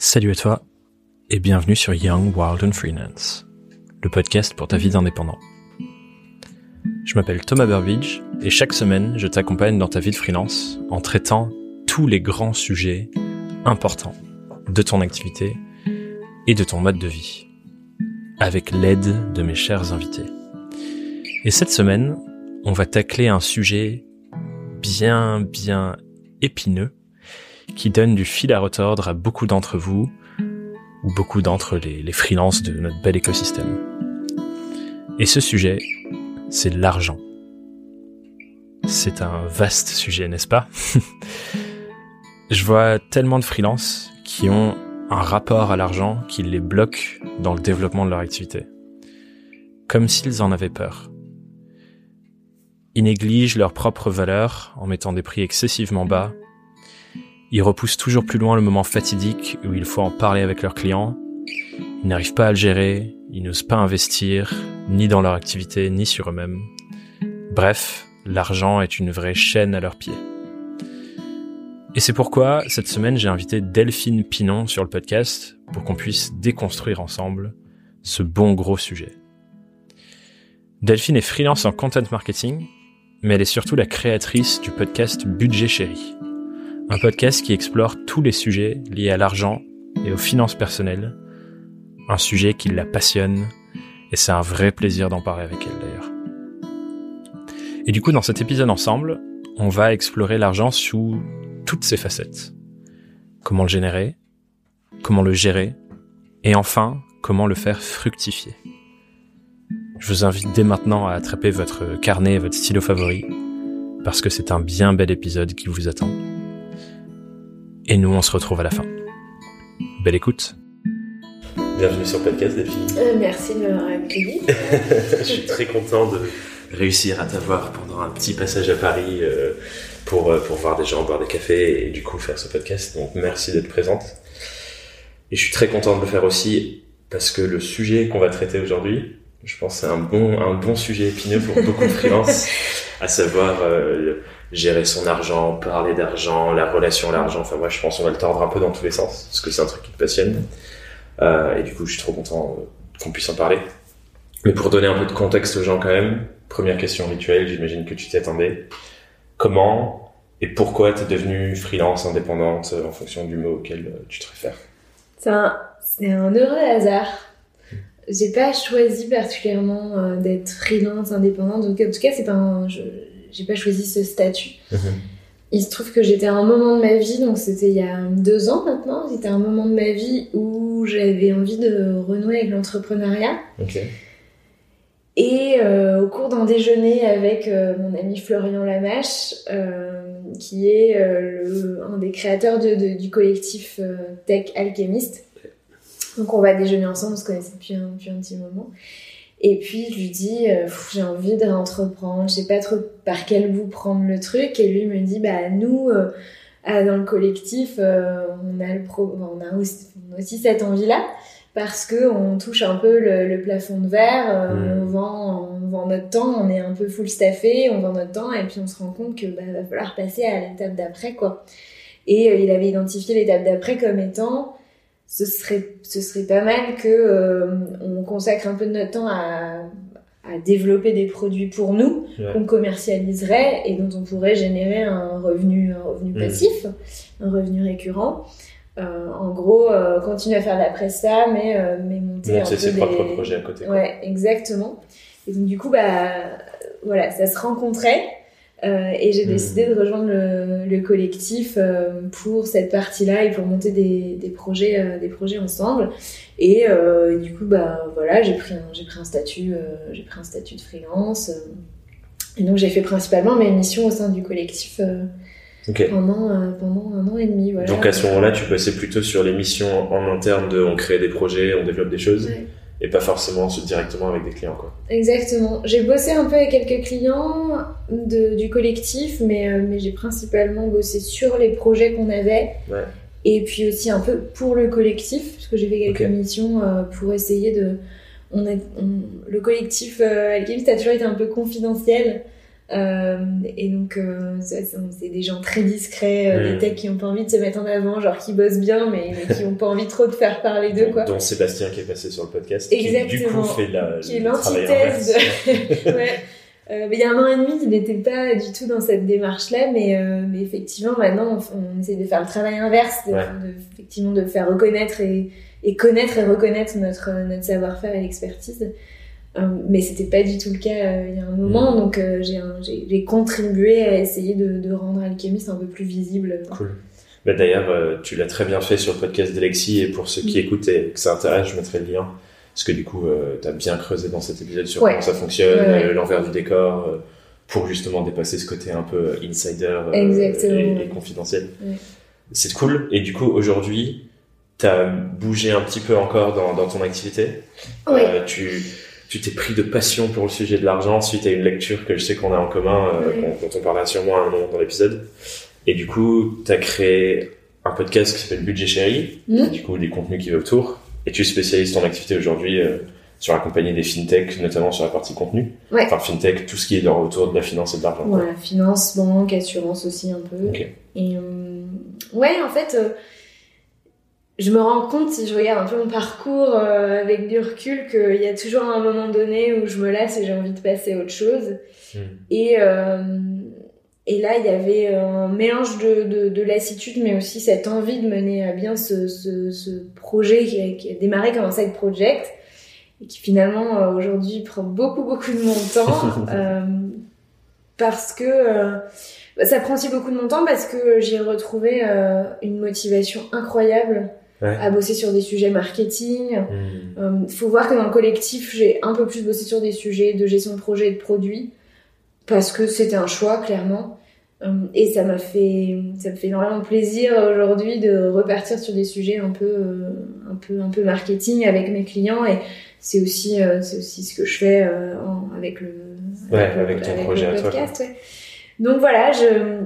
Salut à toi et bienvenue sur Young, Wild and Freelance, le podcast pour ta vie d'indépendant. Je m'appelle Thomas Burbidge et chaque semaine je t'accompagne dans ta vie de freelance en traitant tous les grands sujets importants de ton activité et de ton mode de vie, avec l'aide de mes chers invités. Et cette semaine, on va tacler un sujet bien bien épineux qui donne du fil à retordre à beaucoup d'entre vous ou beaucoup d'entre les, freelances de notre bel écosystème. Et ce sujet, c'est l'argent. C'est un vaste sujet, n'est-ce pas? Je vois tellement de freelances qui ont un rapport à l'argent qui les bloque dans le développement de leur activité. Comme s'ils en avaient peur. Ils négligent leurs propres valeurs en mettant des prix excessivement bas ils repoussent toujours plus loin le moment fatidique où il faut en parler avec leurs clients. Ils n'arrivent pas à le gérer, ils n'osent pas investir, ni dans leur activité, ni sur eux-mêmes. Bref, l'argent est une vraie chaîne à leurs pieds. Et c'est pourquoi, cette semaine, j'ai invité Delphine Pinon sur le podcast pour qu'on puisse déconstruire ensemble ce bon gros sujet. Delphine est freelance en content marketing, mais elle est surtout la créatrice du podcast Budget Chéri un podcast qui explore tous les sujets liés à l'argent et aux finances personnelles, un sujet qui la passionne, et c'est un vrai plaisir d'en parler avec elle d'ailleurs. Et du coup, dans cet épisode ensemble, on va explorer l'argent sous toutes ses facettes. Comment le générer, comment le gérer, et enfin, comment le faire fructifier. Je vous invite dès maintenant à attraper votre carnet et votre stylo favori, parce que c'est un bien bel épisode qui vous attend. Et nous, on se retrouve à la fin. Belle écoute. Bienvenue sur podcast, Delphine. Euh, merci de m'avoir accueilli. Je suis très content de réussir à t'avoir pendant un petit passage à Paris euh, pour, euh, pour voir des gens, boire des cafés et du coup faire ce podcast. Donc merci d'être présente. Et je suis très content de le faire aussi parce que le sujet qu'on va traiter aujourd'hui, je pense c'est un bon, un bon sujet épineux pour beaucoup de freelance, à savoir gérer son argent, parler d'argent, la relation à l'argent. Enfin, moi, je pense qu'on va le tordre un peu dans tous les sens, parce que c'est un truc qui te passionne. Euh, et du coup, je suis trop content euh, qu'on puisse en parler. Mais pour donner un peu de contexte aux gens quand même, première question rituelle, j'imagine que tu t'y attendais. Comment et pourquoi tu es devenue freelance indépendante euh, en fonction du mot auquel tu te réfères? C'est un, heureux hasard. J'ai pas choisi particulièrement d'être freelance indépendante. En tout cas, c'est pas un, j'ai pas choisi ce statut. Mhm. Il se trouve que j'étais à un moment de ma vie, donc c'était il y a deux ans maintenant, c'était un moment de ma vie où j'avais envie de renouer avec l'entrepreneuriat. Et euh, au cours d'un déjeuner avec euh, mon ami Florian Lamache, euh, qui est un des créateurs du collectif Tech Alchemist, donc on va déjeuner ensemble, on se connaissait depuis un, depuis un petit moment. Et puis je lui dis, euh, j'ai envie de réentreprendre, je sais pas trop par quel bout prendre le truc. Et lui me dit, bah nous, euh, dans le collectif, euh, on, a le pro on, a aussi, cette envie-là parce que on touche un peu le, plafond de verre, mmh. on, vend, on vend notre temps, on est un peu full staffé, on vend notre temps et puis on se rend compte que bah, va falloir passer à l'étape d'après quoi. Et il avait identifié l'étape d'après comme étant ce serait, ce serait pas mal que euh, on consacre un peu de notre temps à, à développer des produits pour nous qu'on commercialiserait et dont on pourrait générer un revenu, un revenu mm. passif, un revenu récurrent. Euh, en gros, euh, continuer à faire de la presta, mais, euh, mais monter peu ses propres projets à côté. Ouais, exactement. Et donc du coup, bah voilà, ça se rencontrait. Euh, et j'ai hmm. décidé de rejoindre le, le collectif euh, pour cette partie-là et pour monter des, des projets, euh, des projets ensemble. Et, du coup, bah voilà, j'ai pris un, j'ai pris un statut, j'ai pris un statut de freelance. et donc j'ai fait principalement mes missions au sein du collectif. Pendant, pendant un an et demi. Voilà. Donc à ce moment-là, tu passais plutôt sur les missions en interne de on crée des projets, on développe des choses et pas forcément directement avec des clients. Quoi. Exactement. J'ai bossé un peu avec quelques clients de, du collectif, mais, euh, mais j'ai principalement bossé sur les projets qu'on avait. Ouais. Et puis aussi un peu pour le collectif, parce que j'ai fait quelques missions euh, pour essayer de. On est, le collectif euh, Alchemist a toujours été un peu confidentiel. Euh, et donc, euh, c'est des gens très discrets, euh, des mm. techs qui ont pas envie de se mettre en avant, genre qui bossent bien, mais, qui ont pas envie trop de faire parler d'eux, quoi. Dont Sébastien qui est passé sur le podcast, Exactement. qui du coup fait la, qui est l'antithèse. ouais. Euh, il y a un an et demi, il n'était pas du tout dans cette démarche-là, mais, euh, mais effectivement, maintenant, on, essaie de faire le travail inverse, de, effectivement, de faire reconnaître et, et, connaître et reconnaître notre, notre savoir-faire et l'expertise. Euh, mais c'était pas du tout le cas euh, il y a un moment, mm. donc euh, j'ai contribué à essayer de, de, rendre Alchemist un peu plus visible. Cool. Bah, D'ailleurs, tu l'as très bien fait sur le podcast d'Alexis, et pour ceux qui mm. écoutent et que ça intéresse, je mettrai le lien. Parce que du coup, tu as bien creusé dans cet épisode sur comment ça fonctionne, l'envers du décor, pour justement dépasser ce côté un peu insider et, confidentiel. C'est cool. Et du coup, aujourd'hui, tu as bougé un petit peu encore dans, dans ton activité. tu tu t'es pris de passion pour le sujet de l'argent suite à une lecture que je sais qu'on a en commun, euh, dont on parlera sûrement un moment dans l'épisode. Et du coup, tu as créé un podcast qui s'appelle Budget Chéri, mmh. du coup, des contenus qui va autour. Et tu spécialises ton activité aujourd'hui euh, sur accompagner des fintech, notamment sur la partie contenu. Enfin, fintech, tout ce qui est autour de la finance et de l'argent. Voilà, finance, banque, assurance aussi un peu. Et euh, ouais, en fait, euh, je me rends compte, si je regarde un peu mon parcours euh, avec du recul, qu'il y a toujours un moment donné où je me lasse et j'ai envie de passer à autre chose. Hmm. Et, euh, et là, il y avait un mélange de, de, de, lassitude, mais aussi cette envie de mener à bien ce, ce, ce projet qui a, qui a, démarré comme un side project et qui finalement euh, aujourd'hui prend beaucoup beaucoup de mon temps euh, parce que ça prend aussi beaucoup de mon temps parce que j'ai retrouvé une motivation incroyable à bosser sur des sujets marketing. Il hmm. euh, faut voir que dans le collectif, j'ai un peu plus bossé sur des sujets de gestion de projet et de produits parce que c'était un choix clairement. Euh, et ça m'a fait, ça me fait énormément plaisir aujourd'hui de repartir sur des sujets un peu, euh, un peu, un peu marketing avec mes clients. Et c'est aussi, c'est aussi ce que je fais avec le, avec, ton projet podcast. Donc voilà, je,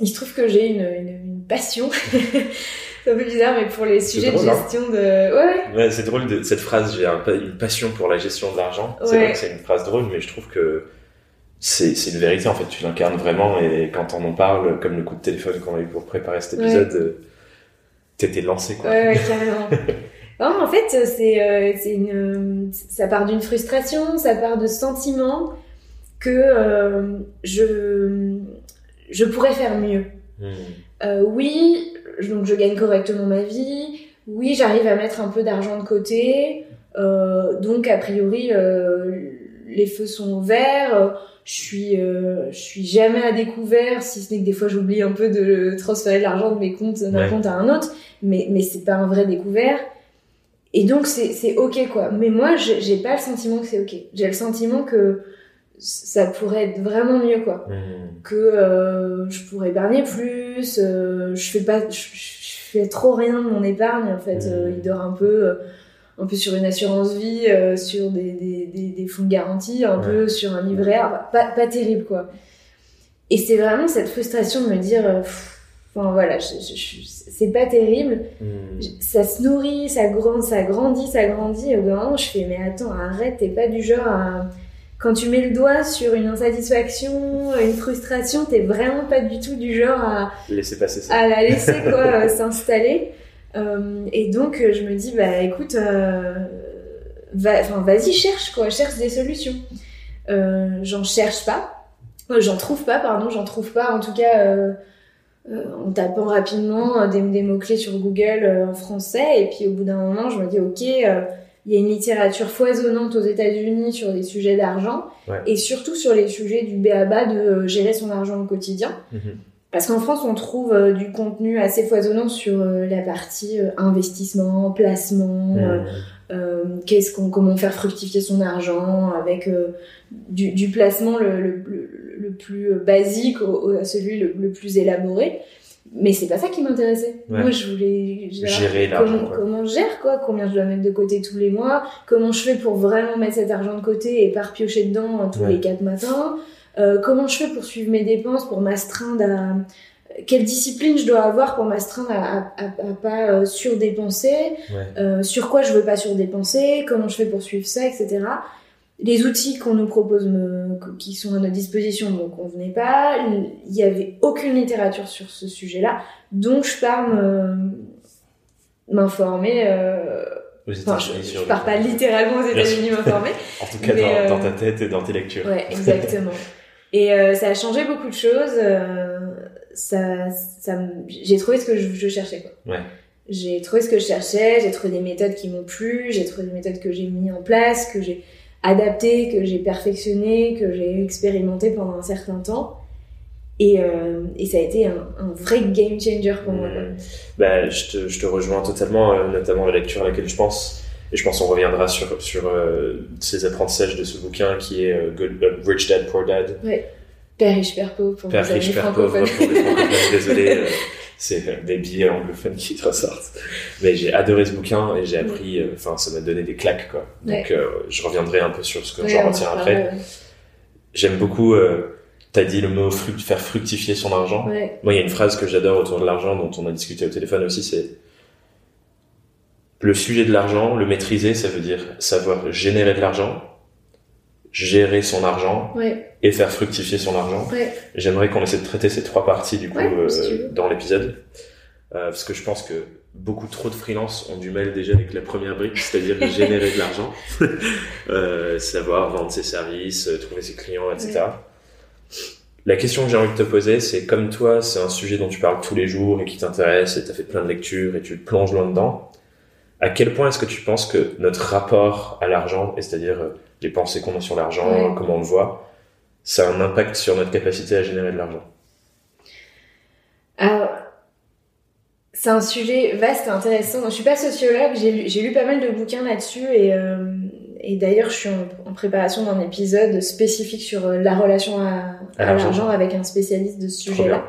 il se trouve que j'ai une, une, une passion. c'est un peu bizarre, mais pour les sujets de hein. gestion de. Ouais, ouais. c'est drôle de cette phrase, j'ai une passion pour la gestion de l'argent. C'est vrai que c'est une phrase drôle, mais je trouve que c'est une vérité en fait, tu l'incarnes vraiment et quand on en parle, comme le coup de téléphone qu'on a eu pour préparer cet épisode, euh, t'étais lancé quoi. Ouais, ouais carrément. non, en fait, c'est euh, une, ça part d'une frustration, ça part de sentiments que euh, je, je pourrais faire mieux. Hmm. Euh, oui, donc je gagne correctement ma vie. Oui, j'arrive à mettre un peu d'argent de côté. Euh, donc a priori, euh, les feux sont ouverts. Je suis, je suis jamais à découvert, si ce n'est que des fois j'oublie un peu de transférer de l'argent de mes comptes d'un compte à un autre. Mais mais c'est pas un vrai découvert. Et donc c'est c'est ok quoi. Mais moi j'ai pas le sentiment que c'est ok. J'ai le sentiment que ça pourrait être vraiment mieux quoi. Mmh. que euh, je pourrais épargner plus euh, je fais pas je, fais trop rien de mon épargne en fait. Euh, mmh. il dort un peu un peu sur une assurance vie sur des, des, des, fonds de garantie un peu sur un livret A. Pas, pas terrible quoi. Et c'est vraiment cette frustration de me dire enfin voilà c'est pas terrible. Mmh. ça se nourrit ça grandit ça grandit ça grandit. Et au bout d'un moment je fais mais attends arrête t'es pas du genre à quand tu mets le doigt sur une insatisfaction, une frustration, t'es vraiment pas du tout du genre à laisser passer ça. à la laisser quoi s'installer. Euh, et donc je me dis bah écoute, euh, va, vas-y cherche quoi, cherche des solutions. Euh, j'en cherche pas, euh, j'en trouve pas pardon, j'en trouve pas en tout cas euh, euh, en tapant rapidement des, des mots clés sur Google en français et puis au bout d'un moment je me dis ok il y a une littérature foisonnante aux États-Unis sur les sujets d'argent et surtout sur les sujets du béaba de euh, gérer son argent au quotidien. Mhm. Parce qu'en France, on trouve euh, du contenu assez foisonnant sur euh, la partie investissement, placement, qu'est-ce qu'on, comment faire fructifier son argent avec du, du, placement le, le, le, plus basique à celui le, plus élaboré mais c'est pas ça qui m'intéressait. Moi, je voulais gérer comment, comment je gère quoi, combien je dois mettre de côté tous les mois, comment je fais pour vraiment mettre cet argent de côté et pas piocher dedans euh, tous les quatre matins, euh, comment je fais pour suivre mes dépenses, pour m'astreindre à quelle discipline je dois avoir pour m'astreindre à, à, à, pas euh, surdépenser, euh, sur quoi je veux pas surdépenser, comment je fais pour suivre ça, etc. les outils qu'on nous propose, me, qui sont à notre disposition, ne me convenaient pas. Il y avait aucune littérature sur ce sujet-là, donc je pars m'informer. Euh, enfin, je, je pars pas littéralement aux États-Unis m'informer. en tout cas, dans, dans, ta tête et dans tes lectures. Ouais, exactement. et euh, ça a changé beaucoup de choses. Euh, ça, ça, j'ai trouvé ce que je, je cherchais. Quoi. Ouais. J'ai trouvé ce que je cherchais, j'ai trouvé des méthodes qui m'ont plu, j'ai trouvé des méthodes que j'ai mis en place, que j'ai adaptées, que j'ai perfectionnées, que j'ai expérimentées pendant un certain temps. Et, euh, et ça a été un, un, vrai game changer pour moi. Mmh. Bah, je, te, je te rejoins totalement, euh, notamment la lecture à laquelle je pense. Et je pense qu'on reviendra sur, sur euh, ces apprentissaisses de ce bouquin qui est Good, Rich Dad, Poor Dad. Ouais. Père riche, père pauvre pour Père riche, père pauvre pour les francophones. Désolé, c'est des billets anglophones qui te ressortent. Mais j'ai adoré ce bouquin et j'ai appris, enfin, ça m'a donné des claques, quoi. Donc, ouais. je reviendrai un peu sur ce que ouais, j'en retiens après. J'aime beaucoup, t'as dit le mot fruct, faire fructifier son argent. Moi, il y a une phrase que j'adore autour de l'argent dont on a discuté au téléphone aussi, c'est le sujet de l'argent, le maîtriser, ça veut dire savoir générer de l'argent, gérer son argent ouais. et faire fructifier son argent. Ouais. J'aimerais qu'on essaie de traiter ces trois parties du coup ouais, euh, dans l'épisode, euh, parce que je pense que beaucoup trop de freelance ont du mal déjà avec la première brique, c'est-à-dire générer de l'argent, euh, savoir vendre ses services, trouver ses clients, etc. La question que j'ai envie de te poser, c'est comme toi, c'est un sujet dont tu parles tous les jours et qui t'intéresse et tu as fait plein de lectures et tu te plonges loin dedans. À quel point est-ce que tu penses que notre rapport à l'argent, c'est-à-dire les pensées qu'on a sur l'argent, ouais. comment on le voit, ça a un impact sur notre capacité à générer de l'argent Alors, c'est un sujet vaste et intéressant. Je suis pas sociologue, j'ai lu, lu, pas mal de bouquins là-dessus et, euh, et d'ailleurs je suis en, en préparation d'un épisode spécifique sur la relation à, à, à l'argent avec un spécialiste de ce sujet-là.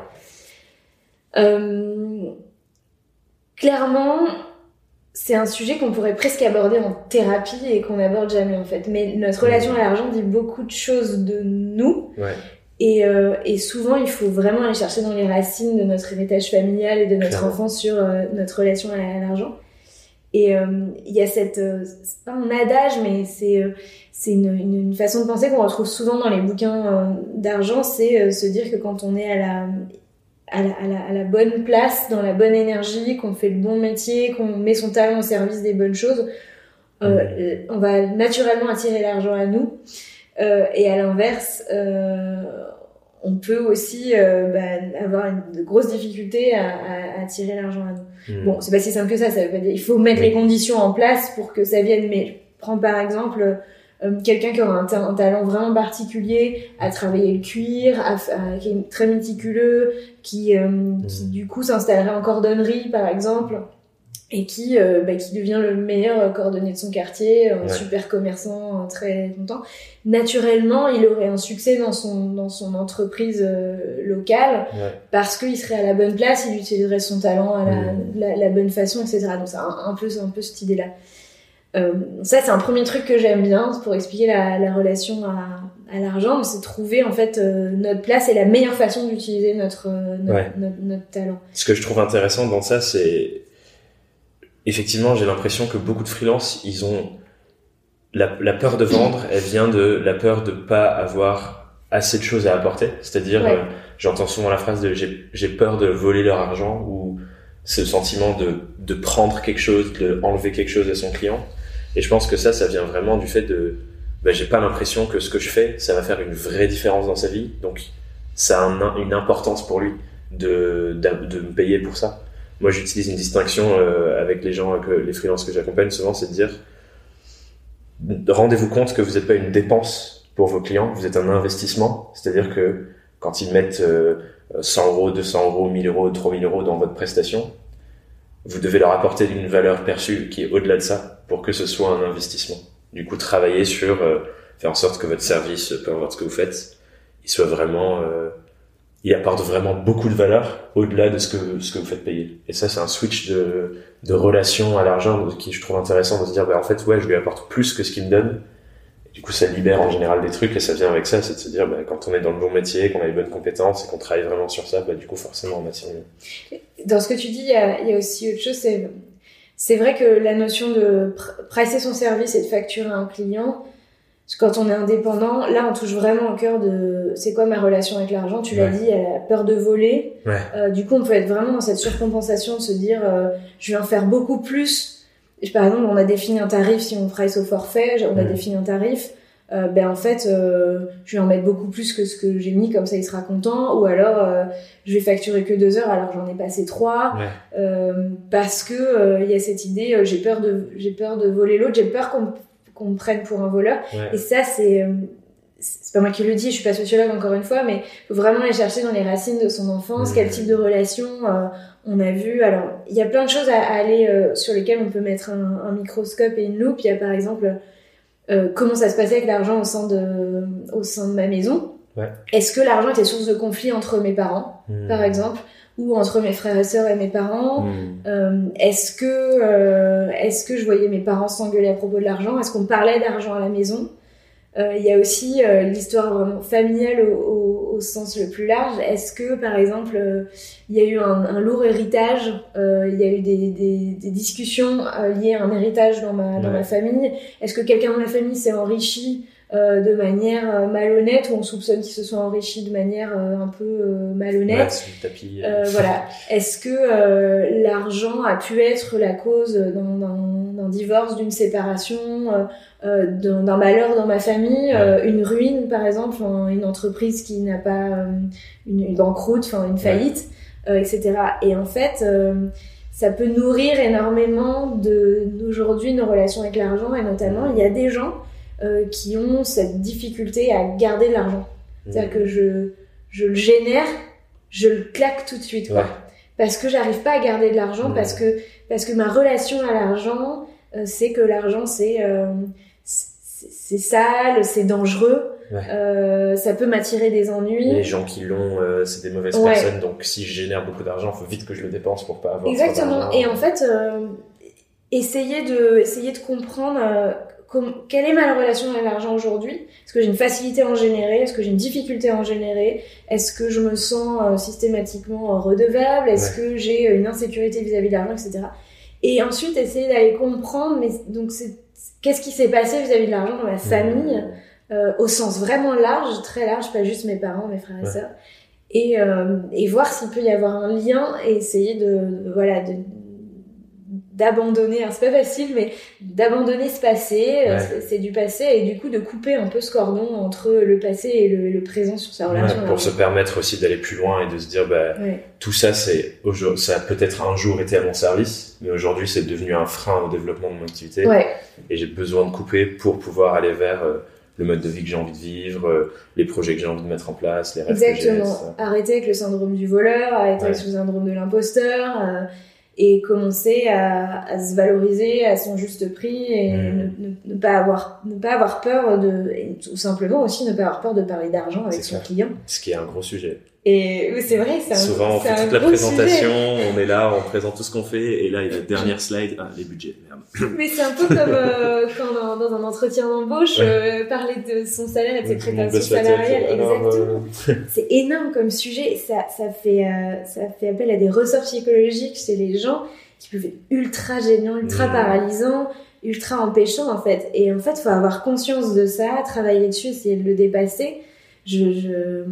Euh, clairement, c'est un sujet qu'on pourrait presque aborder en thérapie et qu'on n'aborde jamais en fait. Mais notre relation à l'argent dit beaucoup de choses de nous. Ouais. Et, euh, et, souvent, il faut vraiment aller chercher dans les racines de notre héritage familial et de notre Clairement. enfance sur euh, notre relation à l'argent. Et euh, il y a cette, c'est pas un adage, mais c'est c'est une, une, une, façon de penser qu'on retrouve souvent dans les bouquins d'argent, c'est se dire que quand on est à la, à la, à, la, à la bonne place, dans la bonne énergie, qu'on fait le bon métier, qu'on met son talent au service des bonnes choses, mmh. on va naturellement attirer l'argent à nous. Euh, et à l'inverse, euh, on peut aussi euh, bah, avoir une, de grosses difficultés à, à, à attirer l'argent à nous. Mmh. Bon, c'est pas si simple que ça. Ça veut pas dire il faut mettre oui. les conditions en place pour que ça vienne. Mais prends par exemple euh, quelqu'un qui aura un, ta un, talent vraiment particulier à travailler le cuir, à, à, qui est très méticuleux, qui, mmh. qui du coup s'installerait en cordonnerie par exemple et qui euh, bah, qui devient le meilleur cordonnier de son quartier, un ouais. super commerçant, très content. Naturellement, il aurait un succès dans son dans son entreprise euh, locale ouais. parce qu'il serait à la bonne place, il utiliserait son talent à la, mmh. la, la bonne façon, etc. Donc c'est un, un, peu un peu cette idée là. Euh, ça c'est un premier truc que j'aime bien pour expliquer la, la relation à, à l'argent, c'est trouver en fait euh, notre place et la meilleure façon d'utiliser notre notre, ouais. notre notre talent. Ce que je trouve intéressant dans ça, c'est effectivement, j'ai l'impression que beaucoup de freelance, ils ont la, la, peur de vendre, elle vient de la peur de pas avoir assez de choses à apporter. C'est-à-dire, ouais. euh, j'entends souvent la phrase de j'ai peur de voler leur argent ou ce sentiment de, de prendre quelque chose, de enlever quelque chose à son client. Et je pense que ça, ça vient vraiment du fait de, ben, j'ai pas l'impression que ce que je fais, ça va faire une vraie différence dans sa vie. Donc, ça a un, une importance pour lui de, de, de me payer pour ça. Moi j'utilise une distinction euh, avec les gens, que, les freelances que j'accompagne souvent, c'est de dire rendez-vous compte que vous n'êtes pas une dépense pour vos clients, vous êtes un investissement, c'est-à-dire que quand ils mettent euh, 100 euros, 200 euros, 1000 euros, 3000 euros dans votre prestation, vous devez leur apporter une valeur perçue qui est au-delà de ça pour que ce soit un investissement. Du coup, travailler sur euh, faire en sorte que votre service, peu importe ce que vous faites, il soit vraiment euh, il apporte vraiment beaucoup de valeur au-delà de ce que ce que vous faites payer. Et ça, c'est un switch de de relation à l'argent qui je trouve intéressant de se dire, bah en fait, ouais, je lui apporte plus que ce qu'il me donne. Du coup, ça libère en général des trucs et ça vient avec ça, c'est de se dire, bah quand on est dans le bon métier, qu'on a les bonnes compétences et qu'on travaille vraiment sur ça, bah du coup, forcément, on attire mieux. Dans ce que tu dis, il y il y a aussi autre chose, c'est c'est vrai que la notion de pricer son service et de facturer un client, quand on est indépendant, là, on touche vraiment au cœur de c'est quoi ma relation avec l'argent? Tu l'as dit, elle a peur de voler. Euh, du coup, on peut être vraiment dans cette surcompensation de se dire, euh, je vais en faire beaucoup plus. par exemple, on a défini un tarif si on price au forfait, on a défini un tarif. Euh, ben en fait, euh, je vais en mettre beaucoup plus que ce que j'ai mis, comme ça il sera content. Ou alors, euh, je vais facturer que deux heures, alors j'en ai passé trois, parce que il y a cette idée, j'ai peur de, j'ai peur de voler l'autre, j'ai peur qu'on qu'on me prenne pour un voleur. Et ça, c'est c'est pas moi qui le dis, je suis pas sociologue encore une fois, mais faut vraiment aller chercher dans les racines de son enfance, quel type de relation on a vu. Alors, il y a plein de choses à, aller sur lesquelles on peut mettre un, un, microscope et une loupe. Il y a par exemple euh, comment ça se passait avec l'argent au sein de, au sein de ma maison. Ouais. Est-ce que l'argent était source de conflit entre mes parents, hmm. par exemple, ou entre mes frères et sœurs et mes parents hmm. euh, Est-ce que, euh, est-ce que je voyais mes parents s'engueuler à propos de l'argent? Est-ce qu'on parlait d'argent à la maison? Il y a aussi euh, l'histoire vraiment familiale au, au, au, sens le plus large. Est-ce que, par exemple, il y a eu un, un lourd héritage Il y a eu des, des, des discussions liées à un héritage dans ma, dans ma famille? Est-ce que quelqu'un dans ma famille s'est enrichi euh, de manière euh, malhonnête ou on soupçonne qu'ils se sont enrichis de manière euh, un peu malhonnête. voilà. Est-ce que l'argent a pu être la cause d'un divorce, d'une séparation, d'un malheur dans ma famille, une ruine par exemple, une entreprise qui n'a pas une, une, banqueroute, enfin une faillite, etc. Et en fait ça peut nourrir énormément d'aujourd'hui nos relations avec l'argent et notamment il y a des gens euh, qui ont cette difficulté à garder de l'argent. C'est-à-dire que je, je le génère, je le claque tout de suite. Quoi. Parce que j'arrive pas à garder de l'argent, parce, que, parce que ma relation à l'argent, euh, c'est que l'argent, c'est euh, c'est sale, c'est dangereux. Euh, ça peut m'attirer des ennuis. Les gens qui l'ont, c'est des mauvaises personnes. Donc, si je génère beaucoup d'argent, faut vite que je le dépense pour pas avoir. Exactement. Et en fait, essayer de, essayer de comprendre quelle est ma relation avec l'argent aujourd'hui? Est-ce que j'ai une facilité à en générer? Est-ce que j'ai une difficulté à en générer? Est-ce que je me sens euh, systématiquement euh, redevable? Est-ce que j'ai euh, une insécurité vis-à-vis de l'argent, etc. Et ensuite, essayer d'aller comprendre, mais donc c'est qu'est-ce qui s'est passé vis-à-vis de l'argent dans ma famille, au sens vraiment large, très large, pas juste mes parents, mes frères et sœurs, et, et voir s'il peut y avoir un lien et essayer de voilà de d'abandonner, hein, c'est pas facile, mais d'abandonner ce passé, euh, c'est du passé, et du coup de couper un peu ce cordon entre le passé et le, présent sur sa relation. pour se permettre aussi d'aller plus loin et de se dire, bah, tout ça, c'est ça a peut-être un jour été à mon service, mais aujourd'hui c'est devenu un frein au développement de mon activité, et j'ai besoin de couper pour pouvoir aller vers euh, le mode de vie que j'ai envie de vivre, euh, les projets que j'ai envie de mettre en place, les rêves Exactement. que j'ai. Arrêter avec le syndrome du voleur, arrêter avec le syndrome de l'imposteur et commencer à, à, se valoriser à son juste prix et mmh. ne, ne, pas avoir ne pas avoir peur de et tout simplement aussi ne pas avoir peur de parler d'argent avec son client. Ce qui est un gros sujet et c'est vrai, c'est Souvent, on fait toute la présentation, on est là, on présente tout ce qu'on fait, et là, il y a la dernière slide, ah, les budgets, merde. Mais c'est un peu comme euh, quand dans, dans, un entretien d'embauche, euh, parler de son salaire et de ses prétentions salariales. Exactement. Euh, c'est énorme comme sujet. Ça, ça fait, ça fait appel à des ressorts psychologiques chez les gens qui peuvent être ultra gênants, ultra mmh. paralysants, ultra empêchants, en fait. Et en fait, faut avoir conscience de ça, travailler dessus, essayer de le dépasser. Je, je,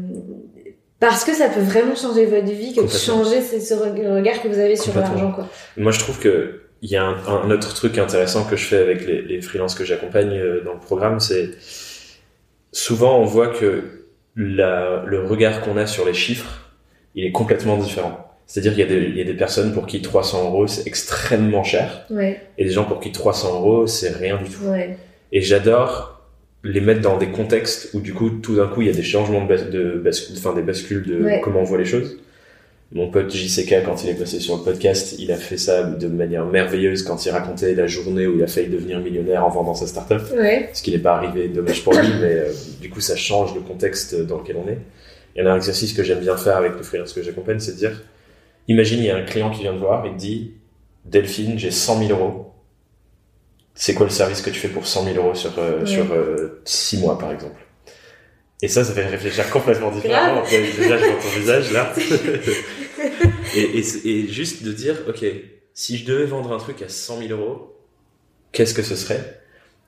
parce que ça peut vraiment changer votre vie que de changer ce, regard que vous avez sur l'argent quoi. Moi je trouve que il y a un, autre truc intéressant que je fais avec les, les freelances que j'accompagne euh, dans le programme, c'est souvent on voit que la, le regard qu'on a sur les chiffres, il est complètement différent. C'est-à-dire qu'il y, y, a des personnes pour qui 300 euros c'est extrêmement cher, ouais. et des gens pour qui 300 euros c'est rien du tout. Ouais. Et j'adore les mettre dans des contextes où du coup tout d'un coup il y a des changements de, de enfin des bascules de comment on voit les choses. Mon pote JCK quand il est passé sur le podcast, il a fait ça de manière merveilleuse quand il racontait la journée où il a failli devenir millionnaire en vendant sa startup. Ouais. Ce qui n'est pas arrivé, dommage pour lui, mais euh, du coup ça change le contexte dans lequel on est. Il y a un exercice que j'aime bien faire avec le freelance que j'accompagne, c'est de dire, imagine il y a un client qui vient te voir et te dit, Delphine, j'ai 100 000 euros c'est quoi le service que tu fais pour 100 000 euros sur, euh, sur euh, 6 mois, par exemple? Et ça, ça fait réfléchir complètement différemment. Déjà, je vois ton visage, là. et, et, et, juste de dire, OK, si je devais vendre un truc à 100 000 euros, qu'est-ce que ce serait?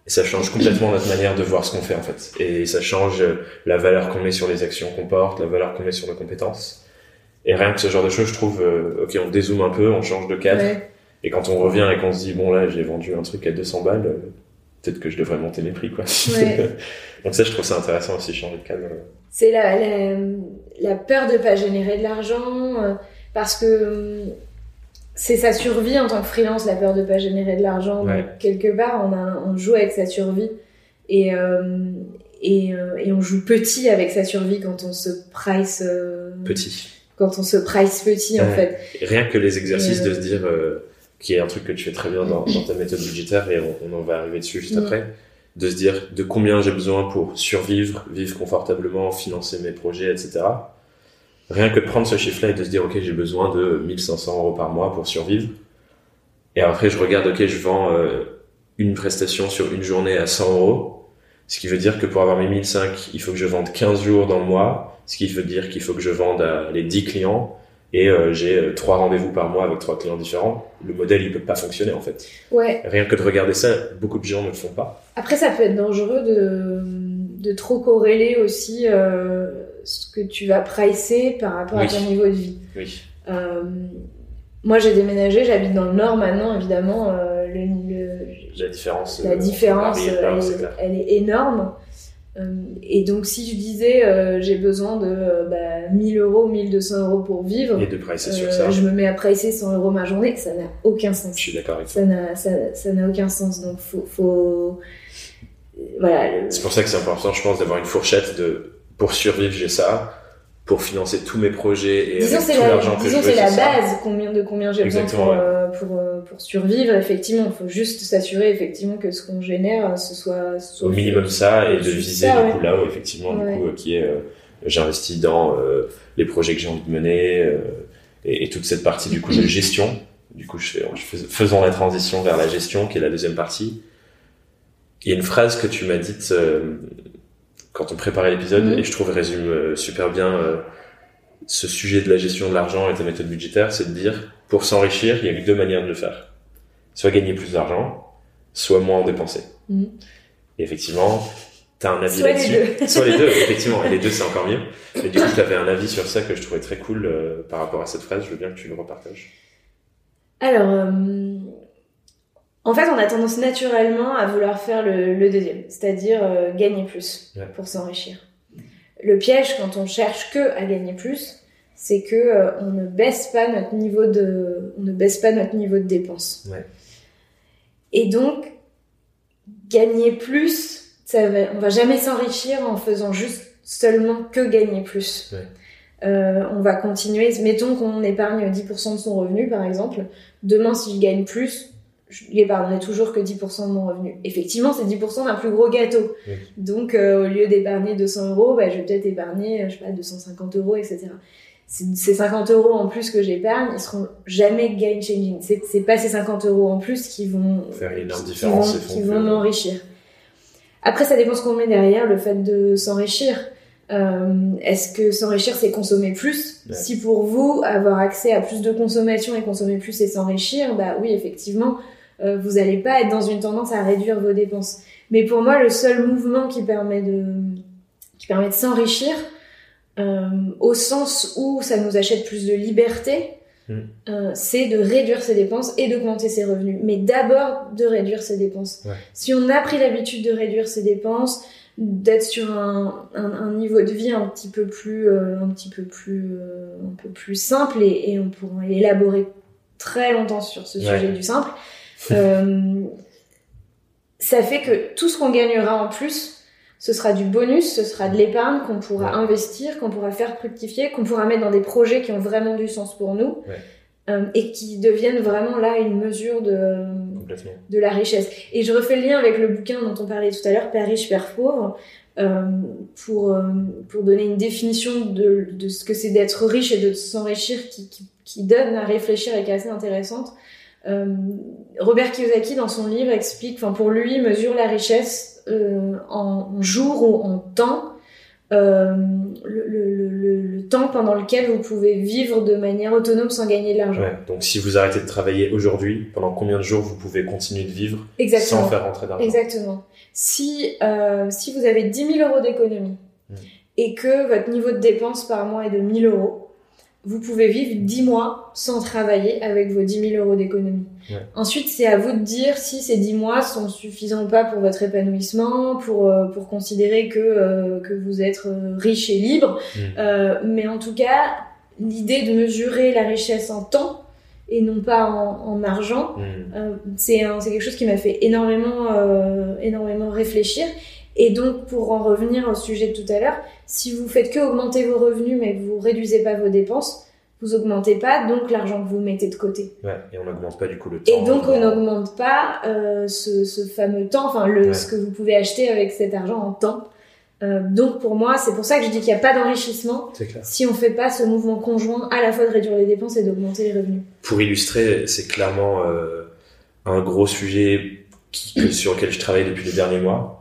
Et ça change complètement notre manière de voir ce qu'on fait en fait. Et ça change la valeur qu'on met sur les actions qu'on porte, la valeur qu'on met sur nos compétences. Et rien que ce genre de choses, je trouve, euh, ok, on dézoome un peu, on change de cadre. Et quand on revient et qu'on se dit, bon là, j'ai vendu un truc à 200 balles, euh, peut-être que je devrais monter mes prix, quoi. Donc ça, je trouve ça intéressant aussi, changer de cadre. C'est la, la, la, peur de pas générer de l'argent, euh, parce que c'est sa survie en tant que freelance, la peur de pas générer de l'argent. quelque part, on, a, on joue avec sa survie. Et, euh, et, euh, et, on joue petit avec sa survie quand on se price. Petit. Quand on se price petit, en fait. rien que les exercices de se dire, qui est un truc que tu fais très bien dans, dans ta méthode budgétaire, et on, en va arriver dessus juste après, de se dire de combien j'ai besoin pour survivre, vivre confortablement, financer mes projets, etc rien que de prendre ce chiffre-là et de se dire, OK, j'ai besoin de 1500 euros par mois pour survivre. Et après, je regarde, OK, je vends euh, une prestation sur une journée à 100 euros. Ce qui veut dire que pour avoir mes 1005, il faut que je vende 15 jours dans le mois. Ce qui veut dire qu'il faut que je vende à les 10 clients. Et euh, j'ai euh, trois rendez-vous par mois avec trois clients différents. Le modèle, il peut pas fonctionner, en fait. Ouais. Rien que de regarder ça, beaucoup de gens ne le font pas. Après, ça peut être dangereux de, de trop corréler aussi euh, ce que tu vas pricer par rapport à ton niveau de vie. Oui. Euh, moi, j'ai déménagé, j'habite dans le Nord maintenant, évidemment. Euh, la différence, la différence elle, est, énorme. Et donc, si je disais j'ai besoin de bah, 1000 euros, 1200 euros pour vivre, et de pricer sur ça. je me mets à pricer 100 euros ma journée, ça n'a aucun sens. Je suis d'accord avec ça. Ça n'a aucun sens. Donc, faut, faut voilà. C'est pour ça que c'est important, je pense, d'avoir une fourchette de pour survivre, j'ai ça. Pour financer tous mes projets et disons avec tout l'argent que je veux, c'est la base. Combien de combien j'ai besoin pour, euh, pour, euh, pour, survivre. Effectivement, il faut juste s'assurer effectivement que ce qu'on génère, ce soit, au minimum ça et de viser du coup là où effectivement du coup qui est euh, j'investis dans les projets que j'ai envie de mener et, toute cette partie du coup de gestion. Du coup, je fais, je faisons la transition vers la gestion qui est la deuxième partie. Il y a une phrase que tu m'as dite quand on préparait l'épisode mhm. et je trouve résume euh, super bien euh, ce sujet de la gestion de l'argent et ta méthode budgétaire, c'est de dire pour s'enrichir, il y a eu deux manières de le faire. Soit gagner plus d'argent, soit moins en dépenser. Mhm. Et effectivement, tu as un avis là-dessus. Soit les deux, effectivement. Et les deux, c'est encore mieux. Et du coup, tu avais un avis sur ça que je trouvais très cool euh, par rapport à cette phrase. Je veux bien que tu le repartages. Alors, en fait, on a tendance naturellement à vouloir faire le, deuxième, c'est-à-dire euh, gagner plus pour s'enrichir. Le piège quand on cherche que à gagner plus, c'est que euh, on ne baisse pas notre niveau de, on ne baisse pas notre niveau de dépense. Et donc, gagner plus, ça va, on va jamais s'enrichir en faisant juste seulement que gagner plus. Euh, on va continuer. Mettons qu'on épargne 10% de son revenu, par exemple. Demain, si je gagne plus, je n'épargnerai toujours que 10% de mon revenu. Effectivement, c'est 10% d'un plus gros gâteau. Donc, euh, au lieu d'épargner 200 euros, bah, je vais peut-être épargner, je sais pas, 250 euros, etc. Ces 50 euros en plus que j'épargne, ils seront jamais game changing. C'est pas ces 50 euros en plus qui vont faire une différence, qui vont, m'enrichir. Après, ça dépend ce qu'on met derrière le fait de s'enrichir. Euh, Est-ce que s'enrichir, c'est consommer plus? Si pour vous, avoir accès à plus de consommation et consommer plus, c'est s'enrichir, bah oui, effectivement, euh, vous n'allez pas être dans une tendance à réduire vos dépenses. Mais pour moi, le seul mouvement qui permet de, qui permet de s'enrichir, euh, au sens où ça nous achète plus de liberté, mm. euh, c'est de réduire ses dépenses et d'augmenter ses revenus. Mais d'abord de réduire ses dépenses. Si on a pris l'habitude de réduire ses dépenses, d'être sur un, un, niveau de vie un petit peu plus, un petit peu plus, un peu plus simple et, et on pourra élaborer très longtemps sur ce sujet du simple. Euh, ça fait que tout ce qu'on gagnera en plus, ce sera du bonus, ce sera de l'épargne qu'on pourra investir, qu'on pourra faire fructifier, qu'on pourra mettre dans des projets qui ont vraiment du sens pour nous euh, et qui deviennent vraiment là une mesure de, de la richesse. Et je refais le lien avec le bouquin dont on parlait tout à l'heure, Père riche, Père pauvre, euh, pour, euh, pour donner une définition de, de ce que c'est d'être riche et de s'enrichir qui, qui, qui donne à réfléchir et qui est assez intéressante. Euh, Robert Kiyosaki, dans son livre, explique, enfin pour lui, mesure la richesse euh, en jours ou en temps euh, le, le, le, le, temps pendant lequel vous pouvez vivre de manière autonome sans gagner de l'argent. Ouais, donc si vous arrêtez de travailler aujourd'hui, pendant combien de jours vous pouvez continuer de vivre Exactement. sans faire rentrer d'argent? Exactement. Si, euh, si vous avez 10 000 euros d'économie Mm. et que votre niveau de dépense par mois est de 1000 euros, vous pouvez vivre 10 mois sans travailler avec vos 10 000 euros d'économie. Ouais. Ensuite, c'est à vous de dire si ces 10 mois sont suffisants ou pas pour votre épanouissement, pour, euh, pour considérer que, euh, que vous êtes euh, riche et libre. Mm. Euh, mais en tout cas, l'idée de mesurer la richesse en temps et non pas en, en argent, Mm. euh, c'est quelque chose qui m'a fait énormément, énormément réfléchir. Et donc, pour en revenir au sujet de tout à l'heure, si vous faites que augmenter vos revenus mais que vous réduisez pas vos dépenses, vous augmentez pas donc l'argent que vous mettez de côté. Ouais, et on n'augmente pas du coup le temps. Et donc, on n'augmente pas euh, ce, ce fameux temps, enfin, le, Ouais. ce que vous pouvez acheter avec cet argent en temps. Euh, donc, pour moi, c'est pour ça que je dis qu'il n'y a pas d'enrichissement si on fait pas ce mouvement conjoint à la fois de réduire les dépenses et d'augmenter les revenus. Pour illustrer, c'est clairement euh, un gros sujet qui, sur lequel je travaille depuis les derniers mois.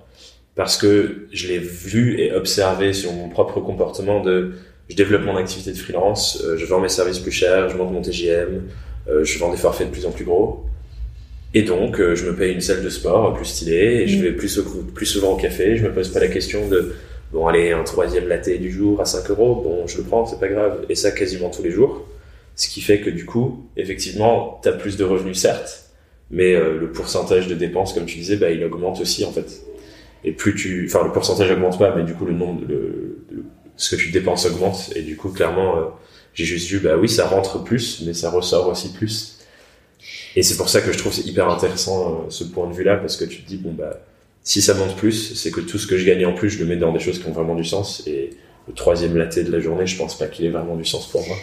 Parce que je l'ai vu et observé sur mon propre comportement de je développe mon activité de freelance, euh, je vends mes services plus chers, je monte mon TGM, euh, je vends des forfaits de plus en plus gros. Et donc, euh, je me paye une salle de sport plus stylée, et je Mm. vais plus, au- plus souvent au café, je me pose pas la question de bon, allez, un troisième latte du jour à 5 euros, bon, je le prends, c'est pas grave. Et ça quasiment tous les jours. Ce qui fait que du coup, effectivement, tu as plus de revenus, certes, mais euh, le pourcentage de dépenses, comme tu disais, bah, il augmente aussi en fait. Et plus tu, enfin, le pourcentage augmente pas, mais du coup, le nombre, le, le- ce que tu dépenses augmente. Et du coup, clairement, euh, j'ai juste vu, bah oui, ça rentre plus, mais ça ressort aussi plus. Et c'est pour ça que je trouve c'est hyper intéressant euh, ce point de vue-là, parce que tu te dis, bon, bah, si ça monte plus, c'est que tout ce que je gagne en plus, je le mets dans des choses qui ont vraiment du sens. Le troisième latte de la journée, je pense pas qu'il ait vraiment du sens pour moi.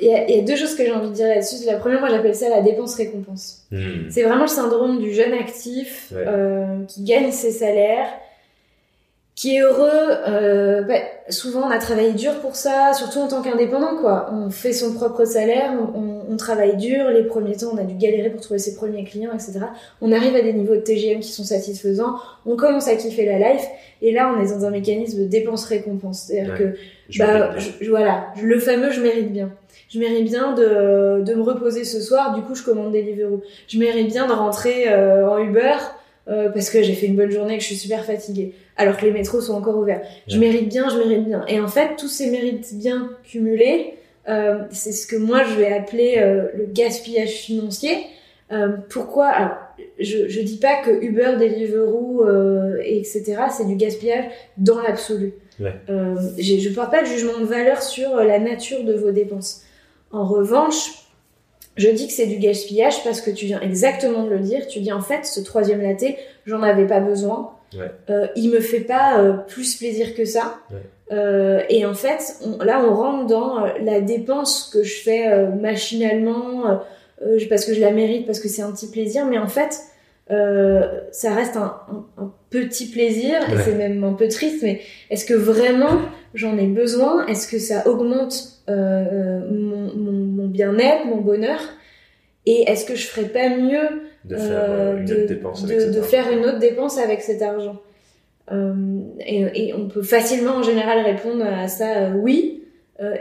Il y, a, il y a deux choses que j'ai envie de dire là-dessus. La première, moi, j'appelle ça la dépense-récompense. Hmm. C'est vraiment le syndrome du jeune actif Ouais. euh, qui gagne ses salaires, qui est heureux. euh, bah, souvent, on a travaillé dur pour ça, surtout en tant qu'indépendant, quoi. On fait son propre salaire, on, on- travaille dur. Les premiers temps, on a dû galérer pour trouver ses premiers clients, etc. On arrive à des niveaux de TGM qui sont satisfaisants. On commence à kiffer la life. Et là, on est dans un mécanisme de dépense-récompense. C'est-à-dire Ouais. que Je bah, je- voilà, le fameux je mérite bien. Je mérite bien de, de me reposer ce soir, du coup je commande Deliveroo. Je mérite bien de rentrer euh, en Uber euh, parce que j'ai fait une bonne journée et que je suis super fatiguée, alors que les métros sont encore ouverts. Je mérite bien, je mérite bien. Et en fait, tous ces mérites bien cumulés, euh, c'est ce que moi je vais appeler euh, le gaspillage financier. Pourquoi? Alors, je, je dis pas que Uber, Deliveroo, etc., c'est du gaspillage dans l'absolu. Ouais. Je ne porte pas de jugement de valeur sur la nature de vos dépenses. En revanche, je dis que c'est du gaspillage parce que tu viens exactement de le dire. Tu dis en fait, ce troisième latte, j'en avais pas besoin. Ouais. Euh, il me fait pas euh, plus plaisir que ça. Ouais. Euh, et en fait, on- là, on rentre dans euh, la dépense que je fais machinalement parce que je la mérite, parce que c'est un petit plaisir. Mais en fait, ça reste un, un- un petit plaisir et c'est même un peu triste. Mais est-ce que vraiment j'en ai besoin? Est-ce que ça augmente mon, mon, mon bien-être, mon bonheur Et est-ce que je ferais pas mieux de faire euh, euh, une de, autre dépense avec de- cet de argent. faire une autre dépense avec cet argent Euh, et, et on peut facilement en général répondre à ça oui.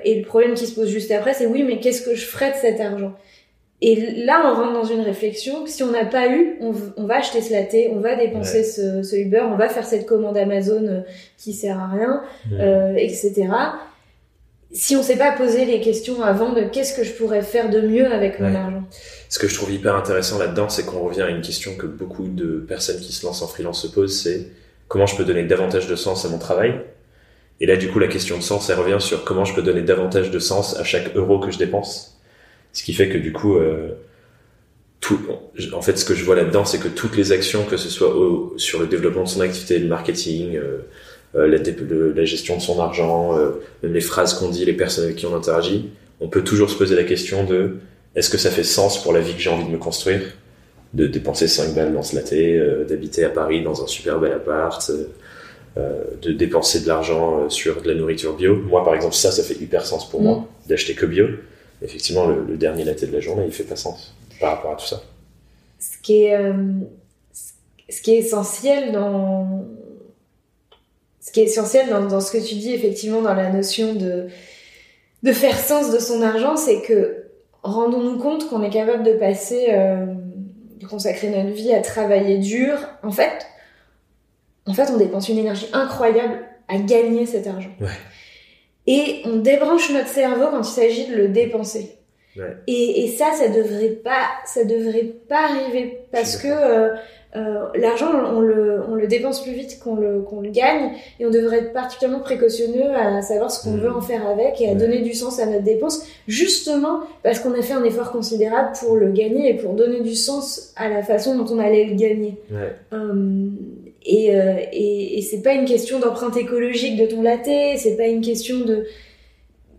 Et le problème qui se pose juste après, c'est oui, mais qu'est-ce que je ferais de cet argent? Et là, on rentre dans une réflexion. Si on n'a pas eu, on, va acheter ce latte, on va dépenser Ouais. ce, ce Uber, on va faire cette commande Amazon qui sert à rien, euh, etc. Si on s'est pas posé les questions avant de qu'est-ce que je pourrais faire de mieux avec mon Ouais. argent. Ce que je trouve hyper intéressant là-dedans, c'est qu'on revient à une question que beaucoup de personnes qui se lancent en freelance se posent, c'est comment je peux donner davantage de sens à mon travail? Et là, du coup, la question de sens, elle revient sur comment je peux donner davantage de sens à chaque euro que je dépense. Ce qui fait que du coup, euh, tout, en fait, ce que je vois là-dedans, c'est que toutes les actions, que ce soit au- sur le développement de son activité, le marketing, euh, la, le- la gestion de son argent, euh, même les phrases qu'on dit, les personnes avec qui on interagit, on peut toujours se poser la question de est-ce que ça fait sens pour la vie que j'ai envie de me construire? De dépenser 5 balles dans ce latte, euh, d'habiter à Paris dans un super bel appart, euh, euh, de dépenser de l'argent euh, sur de la nourriture bio. Moi, par exemple, ça, ça fait hyper sens pour Mm. moi, d'acheter que bio. Effectivement, le, le dernier latte de la journée, il fait pas sens par rapport à tout ça. ce qui est euh, ce qui est essentiel dans ce qui est essentiel dans, dans ce que tu dis, effectivement, dans la notion de, de faire sens de son argent, c'est que rendons-nous compte qu'on est capable de passer, euh, de consacrer notre vie à travailler dur. En fait, en fait, on dépense une énergie incroyable à gagner cet argent. Ouais. Et on débranche notre cerveau quand il s'agit de le dépenser. Ouais. Et, et ça, ça devrait pas, ça devrait pas arriver parce que euh, euh, l'argent, on le, on le dépense plus vite qu'on le, qu'on le gagne et on devrait être particulièrement précautionneux à savoir ce qu'on Mhm. veut en faire avec et à Ouais. donner du sens à notre dépense, justement parce qu'on a fait un effort considérable pour le gagner et pour donner du sens à la façon dont on allait le gagner. Ouais. Euh, et, euh, et, et c'est pas une question d'empreinte écologique de ton latte, c'est pas une question de.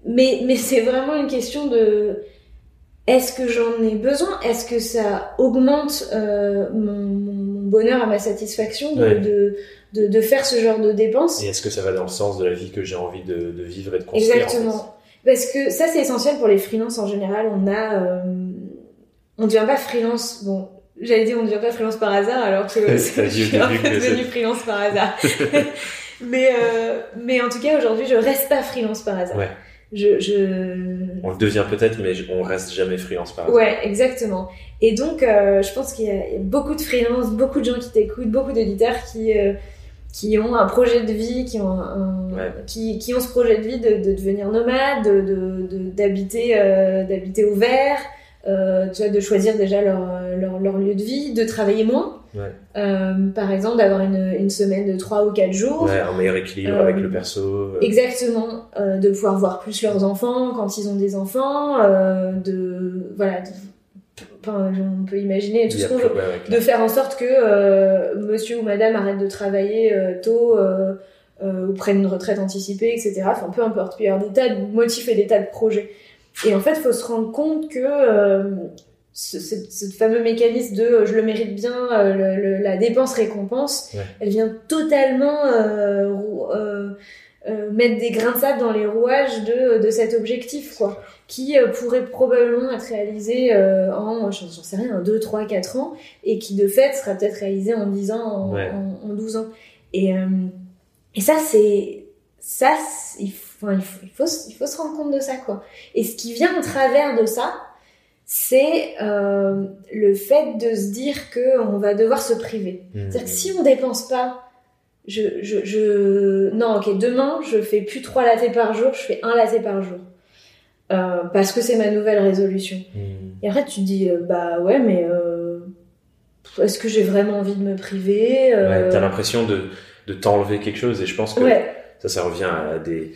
Mais, mais c'est vraiment une question de. Est-ce que j'en ai besoin? Est-ce que ça augmente euh, mon, bonheur et ma satisfaction de, Ouais. de, de, de faire ce genre de dépenses? Et est-ce que ça va dans le sens de la vie que j'ai envie de, de vivre et de construire en Exactement. Parce que ça, c'est essentiel pour les freelances en général. On a. euh, on devient pas freelance. Bon, j'allais dire on devient pas freelance par hasard, alors que je suis peu que devenue freelance par hasard. mais, euh, mais en tout cas, aujourd'hui, je reste pas freelance par hasard. Ouais. Je, je... On le devient peut-être, mais on reste jamais freelance par. Ouais, exactement. Et donc, euh, je pense qu'il y, a beaucoup de freelance, beaucoup de gens qui t'écoutent, beaucoup d'éditeurs qui, euh, qui ont un projet de vie, qui ont, un, Ouais. qui, qui ont ce projet de vie de, de devenir nomade, de, de, de- d'habiter, euh, d'habiter au vert, euh, tu vois, de choisir déjà leur, leur, leur lieu de vie, de travailler moins. Ouais. Euh, par exemple, d'avoir une, une semaine de 3 ou 4 jours. Ouais, un meilleur équilibre Euh, avec le perso. euh, Exactement, euh, de pouvoir voir plus leurs enfants quand ils ont des enfants, de voilà, de- enfin, on peut imaginer tout il ce a qu'on veut, ouais, de faire en sorte que Monsieur ou Madame arrête de travailler tôt ou prenne une retraite anticipée, etc. Enfin, peu importe, il peut y avoir des tas de motifs et des tas de projets. Et en fait, il faut se rendre compte que ce, ce- ce fameux mécanisme de euh, je le mérite bien, euh, le- le- la dépense-récompense, Ouais. elle vient totalement euh, euh, euh, mettre des grains de sable dans les rouages de, de cet objectif, quoi, qui pourrait probablement être réalisé euh, en, j'en sais rien, en 2, 3, 4 ans, et qui de fait sera peut-être réalisé en 10 ans, en, Ouais. en, en 12 ans. Et, euh, et ça, c'est. Ça, il faut, il, faut, il, faut, se- il faut se rendre compte de ça, quoi. Et ce qui vient au travers de ça, c'est euh, le fait de se dire qu'on va devoir se priver. Mhm. C'est-à-dire que si on dépense pas, je, je, je... Non, ok, demain, je fais plus trois lattés par jour, je fais un latte par jour. Euh, parce que c'est ma nouvelle résolution. Mhm. Et après, tu te dis, euh, bah ouais, mais est-ce que j'ai vraiment envie de me priver Ouais, t'as l'impression de, de t'enlever quelque chose et je pense que Ouais, ça, ça revient à des,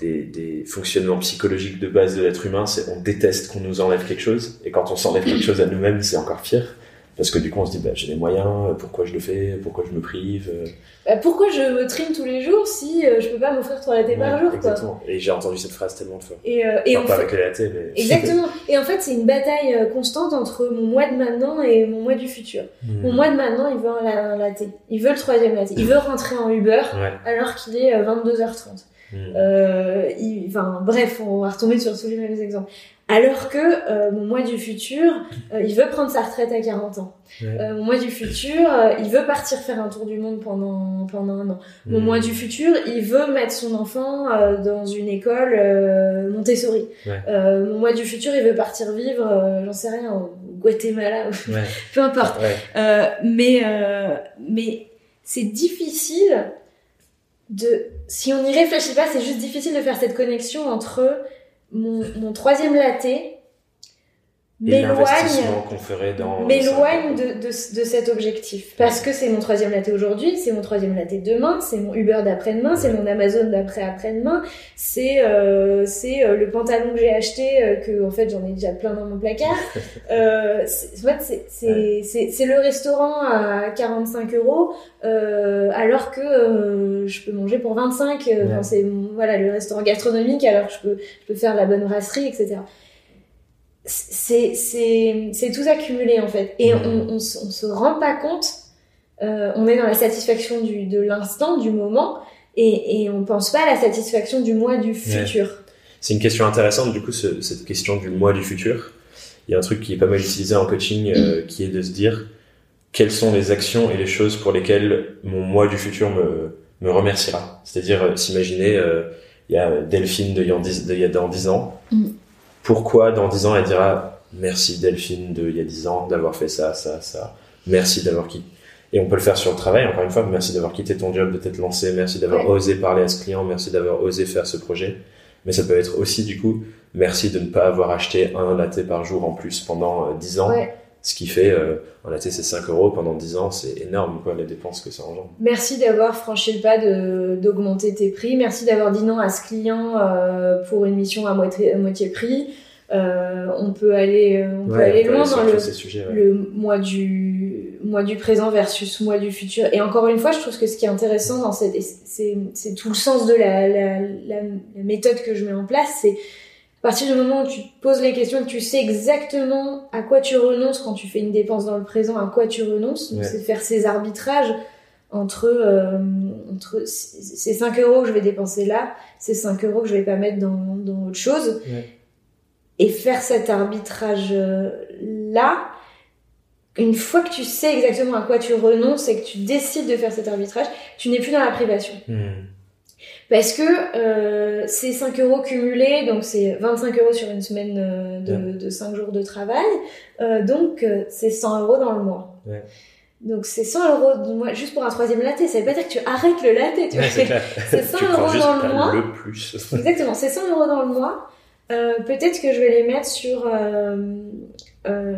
des, des fonctionnements psychologiques de base de l'être humain. C'est on déteste qu'on nous enlève quelque chose et quand on s'enlève quelque chose à nous-mêmes, c'est encore pire. Parce que du coup, on se dit, bah, j'ai les moyens, pourquoi je le fais, pourquoi je me prive. euh, Bah, pourquoi je me trime tous les jours si euh, je peux pas m'offrir trois lattés par jour, quoi Exactement. Et j'ai entendu cette phrase tellement de fois. Et, euh, et Enfin, pas fait- avec les latés, mais. Exactement. Et en fait, c'est une bataille euh, constante entre mon moi de maintenant et mon moi du futur. Mhm. Mon moi de maintenant, il veut un, la- un latte. Il veut le troisième latte. Il veut rentrer en Uber Ouais. alors qu'il est euh, 22h30. Mhm. Euh, il- enfin, bref, on va retomber sur tous les mêmes exemples. Alors que euh, mon moi du futur, euh, il veut prendre sa retraite à 40 ans. Euh, mon moi du futur, euh, il veut partir faire un tour du monde pendant, pendant un an. Mon Mhm. moi du futur, il veut mettre son enfant euh, dans une école euh, Montessori. Ouais. Euh, mon moi du futur, il veut partir vivre, euh, j'en sais rien, au Guatemala, ou- Ouais. peu importe. Ouais. Euh, mais euh, mais c'est difficile de si on n'y réfléchit pas c'est juste difficile de faire cette connexion entre mon, troisième Et m'éloigne l'investissement qu'on ferait dans. m'éloigne de, de, de cet objectif. Parce que c'est mon troisième latte aujourd'hui c'est mon troisième latte demain c'est mon Uber d'après-demain c'est mon Amazon d'après après-demain c'est euh, c'est euh, le pantalon que j'ai acheté euh, que en fait j'en ai déjà plein dans mon placard. Euh, c'est- en fait, c'est c'est c'est c'est le restaurant à 45 euros euh, alors que euh, je peux manger pour 25 euh, enfin, Ouais. c'est voilà le restaurant gastronomique alors que je peux je peux faire la bonne brasserie etc c'est c'est c'est tout accumulé en fait et Mhm. on, on, se- on se rend pas compte euh, on est dans la satisfaction du de l'instant du moment et, et on pense pas à la satisfaction du mois du futur C'est une question intéressante, du coup, ce- cette question du moi du futur. Il y a un truc qui est pas mal utilisé en coaching, euh, qui est de se dire quelles sont les actions et les choses pour lesquelles mon moi du futur me, me remerciera? C'est-à-dire, euh, s'imaginer, il y a Delphine de, y a de y a dans 10 ans. Mm. Pourquoi dans 10 ans elle dira merci Delphine de il y a 10 ans d'avoir fait ça, ça, ça. Merci d'avoir quitté. Et on peut le faire sur le travail, encore une fois. Merci d'avoir quitté ton job, de t'être lancé. Merci d'avoir Ouais. osé parler à ce client. Merci d'avoir osé faire ce projet. Mais ça peut être aussi, du coup, merci de ne pas avoir acheté un latte par jour en plus pendant euh, 10 ans. Ouais. Ce qui fait, euh, un latte c'est 5 euros pendant 10 ans, c'est énorme, quoi, les dépenses que ça engendre. Merci d'avoir franchi le pas de d'augmenter tes prix. Merci d'avoir dit non à ce client euh, pour une mission à moitié, à moitié prix. Euh, on peut aller, on peut aller loin dans le, ces sujets, ouais. le mois du mois du présent versus mois du futur. Et encore une fois, je trouve que ce qui est intéressant dans cette, et c'est c'est tout le sens de la, la, la, la méthode que je mets en place, c'est à partir du moment où tu te poses les questions tu sais exactement à quoi tu renonces quand tu fais une dépense dans le présent, à quoi tu renonces, Ouais. c'est faire ces arbitrages entre, euh, entre ces 5 euros que je vais dépenser là, ces 5 euros que je vais pas mettre dans, dans autre chose, Ouais. et faire cet arbitrage euh, là, une fois que tu sais exactement à quoi tu renonces et que tu décides de faire cet arbitrage, tu n'es plus dans la privation. Hmm. Parce que euh, c'est 5 euros cumulés, donc c'est 25 euros sur une semaine euh, de, de 5 jours de travail, euh, donc euh, c'est 100 euros dans le mois. Ouais. Donc c'est 100 euros du mois juste pour un troisième latte, ça veut pas dire que tu arrêtes le latte, tu vois. C'est clair. c'est 100 tu prends euros dans le mois. le plus. Exactement, c'est 100 euros dans le mois. Euh, Peut-être que je vais les mettre sur... euh, euh,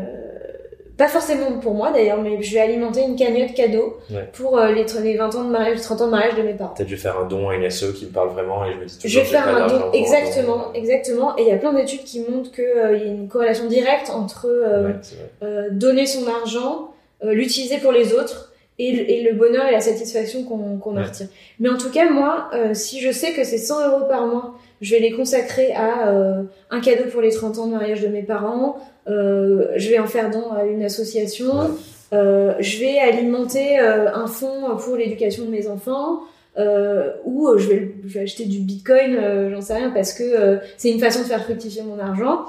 pas forcément pour moi d'ailleurs, mais je vais alimenter une cagnotte cadeau Ouais. pour euh, les, les 20 ans de mariage, 30 ans de mariage de mes parents. Peut-être je vais faire un don à une SE qui me parle vraiment et je me dis toujours Je vais faire un don, exactement, exactement. Et il y a plein d'études qui montrent qu'il y a une corrélation directe entre euh, Ouais, euh, donner son argent, euh, l'utiliser pour les autres et le, et le bonheur et la satisfaction qu'on qu'on en Ouais. retire. Mais en tout cas, moi, euh, si je sais que c'est 100 euros par mois, je vais les consacrer à euh, un cadeau pour les 30 ans de mariage de mes parents, euh, je vais en faire don à une association, euh, je vais alimenter euh, un fonds pour l'éducation de mes enfants. Euh, ou euh, je, vais, je vais acheter du bitcoin, euh, j'en sais rien, parce que euh, c'est une façon de faire fructifier mon argent.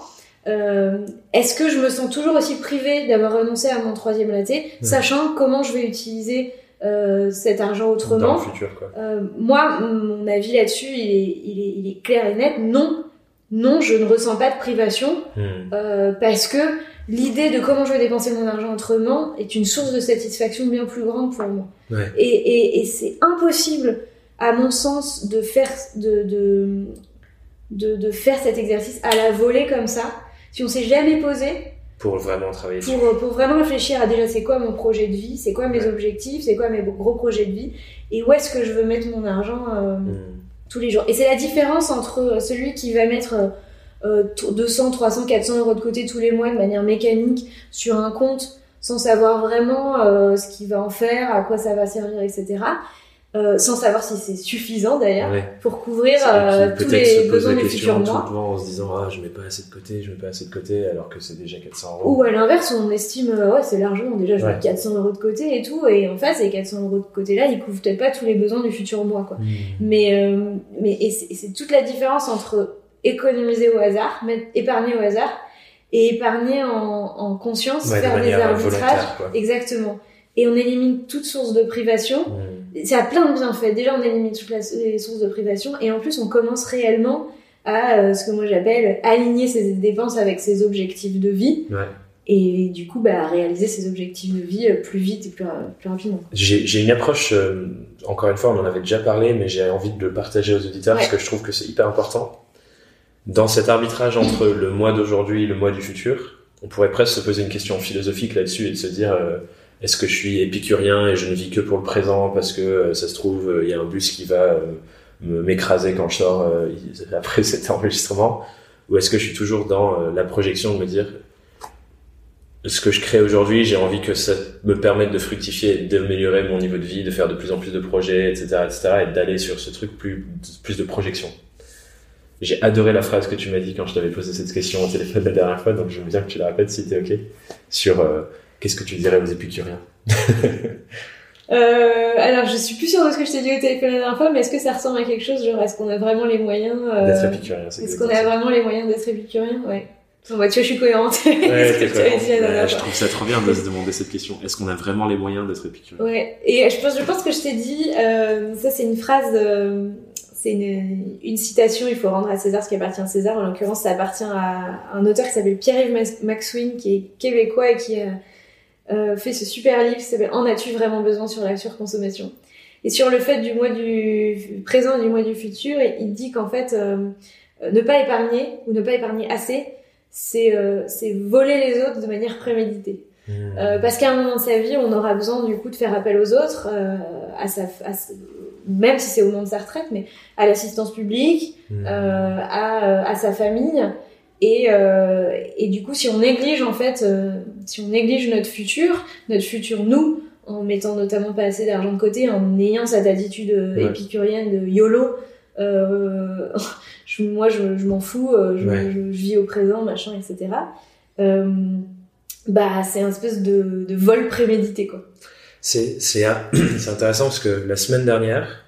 Euh, Est-ce que je me sens toujours aussi privée d'avoir renoncé à mon troisième latte, sachant comment je vais utiliser euh, cet argent Dans autrement le futur, quoi. Euh, Moi, mon avis là-dessus, il est, il, est, il est clair et net. Non, non, je ne ressens pas de privation Hmm. euh, parce que l'idée de comment je vais dépenser mon argent autrement est une source de satisfaction bien plus grande pour moi. Ouais. Et, et, et c'est impossible, à mon sens, de faire, de, de, de, de faire cet exercice à la volée comme ça, si on s'est jamais posé Pour vraiment travailler dessus. pour, pour vraiment réfléchir à déjà c'est quoi mon projet de vie, c'est quoi mes Ouais. objectifs, c'est quoi mes gros projets de vie, et où est-ce que je veux mettre mon argent euh, Hmm. Et c'est la différence entre euh, celui qui va mettre euh, euh, 200, 300, 400 euros de côté tous les mois de manière mécanique sur un compte sans savoir vraiment euh, ce qu'il va en faire, à quoi ça va servir, etc. Euh, sans savoir si c'est suffisant d'ailleurs Ouais. pour couvrir euh, tous les besoins poser du la futur question tout mois. le en se disant ah je mets pas assez de côté, je mets pas assez de côté alors que c'est déjà 400 euros. Ou à l'inverse, on estime, euh, ouais, c'est largement, déjà je mets Ouais. 400 euros de côté et tout, et en fait, ces 400 euros de côté là, ils couvrent peut-être pas tous les besoins du futur mois, quoi. Hmm. Mais, euh, mais c'est toute la différence entre économiser au hasard, mettre, épargner au hasard, et épargner en, en conscience, Ouais, faire des manière arbitrages. Exactement. Et on élimine toute source de privation. Hmm. Ça a plein de bienfaits. Déjà, on élimine toutes les sources de privation, et en plus, on commence réellement à euh, ce que moi j'appelle aligner ses dépenses avec ses objectifs de vie. Ouais. Et du coup, bah, réaliser ses objectifs de vie euh, plus vite et plus, plus rapidement. J'ai une approche, euh, encore une fois, on en avait déjà parlé, mais j'ai envie de le partager aux auditeurs parce que je trouve que c'est hyper important. Dans cet arbitrage entre le mois d'aujourd'hui et le mois du futur, on pourrait presque se poser une question philosophique là-dessus et de se dire euh, est-ce que je suis épicurien et je ne vis que pour le présent parce que euh, ça se trouve, euh, il y a un bus qui va euh, m'écraser quand je sors après cet enregistrement? Ou est-ce que je suis toujours dans la projection de me dire ce que je crée aujourd'hui, j'ai envie que ça me permette de fructifier, d'améliorer mon niveau de vie, de faire de plus en plus de projets, etc., etc., et d'aller sur ce truc plus, plus de projection? J'ai adoré la phrase que tu m'as dit quand je t'avais posé cette question au téléphone la dernière fois, donc je veux bien que tu la répètes si t'es ok, sur qu'est-ce que tu dirais aux épicuriens. Euh, alors, je suis plus sûre de ce que je t'ai dit au téléphone la dernière fois, mais est-ce que ça ressemble à quelque chose Genre, est-ce qu'on a vraiment les moyens euh, D'être épicurien, Est-ce qu'on a vraiment les moyens d'être épicurien? Ouais. Bon, tu vois, je suis cohérente. Ouais, je trouve ça trop bien de se demander cette question. Est-ce qu'on a vraiment les moyens d'être épicurien? Ouais, et je pense, je pense que je t'ai dit, euh, ça c'est une phrase, euh, c'est une, une, citation, il faut rendre à César ce qui appartient à César. En l'occurrence, ça appartient à un auteur qui s'appelle Pierre-Yves Maxwin, qui est québécois et qui a euh, fait ce super livre qui s'appelle En as-tu vraiment besoin sur la surconsommation? Et sur le fait du mois du présent et du mois du futur, il dit qu'en fait, euh, ne pas épargner ou ne pas épargner assez, c'est euh, voler les autres de manière préméditée. Mmh. Euh, parce qu'à un moment de sa vie, on aura besoin du coup de faire appel aux autres, euh, à sa, même si c'est au moment de sa retraite, mais à l'assistance publique, mmh. euh, à, à, sa famille. Et, et, du coup, si on néglige en fait, si on néglige notre futur, notre futur nous, en mettant notamment pas assez d'argent de côté, en ayant cette attitude épicurienne de YOLO, je, moi je, je m'en fous, je, je, vis au présent, machin, etc bah c'est un espèce de, de vol prémédité quoi. C'est c'est c'est intéressant parce que la semaine dernière,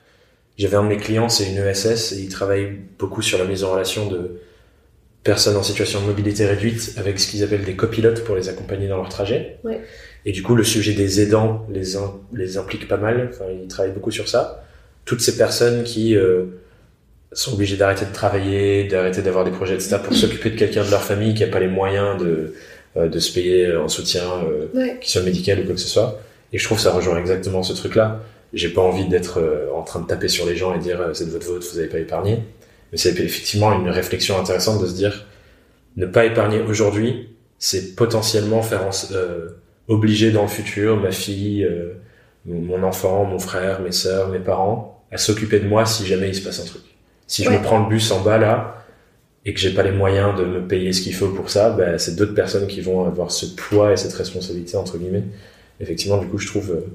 j'avais un de mes clients, c'est une ESS et il travaille beaucoup sur la mise en relation de personnes en situation de mobilité réduite avec ce qu'ils appellent des copilotes pour les accompagner dans leur trajet. Ouais. Et du coup, le sujet des aidants les, les implique pas mal. Enfin, ils travaillent beaucoup sur ça. Toutes ces personnes qui euh, sont obligées d'arrêter de travailler, d'arrêter d'avoir des projets, etc., pour s'occuper de quelqu'un de leur famille qui a pas les moyens de euh, de se payer en soutien, euh, qui soit médical ou quoi que ce soit. Et je trouve que ça rejoint exactement ce truc-là. J'ai pas envie d'être euh, en train de taper sur les gens et dire c'est de votre faute, vous avez pas épargné. Mais c'est effectivement une réflexion intéressante de se dire ne pas épargner aujourd'hui, c'est potentiellement faire obliger dans le futur ma fille, mon enfant, mon frère, mes sœurs, mes parents à s'occuper de moi si jamais il se passe un truc. Si je me prends le bus en bas là, et que j'ai pas les moyens de me payer ce qu'il faut pour ça, bah, c'est d'autres personnes qui vont avoir ce poids et cette responsabilité entre guillemets. Effectivement, du coup, je trouve euh,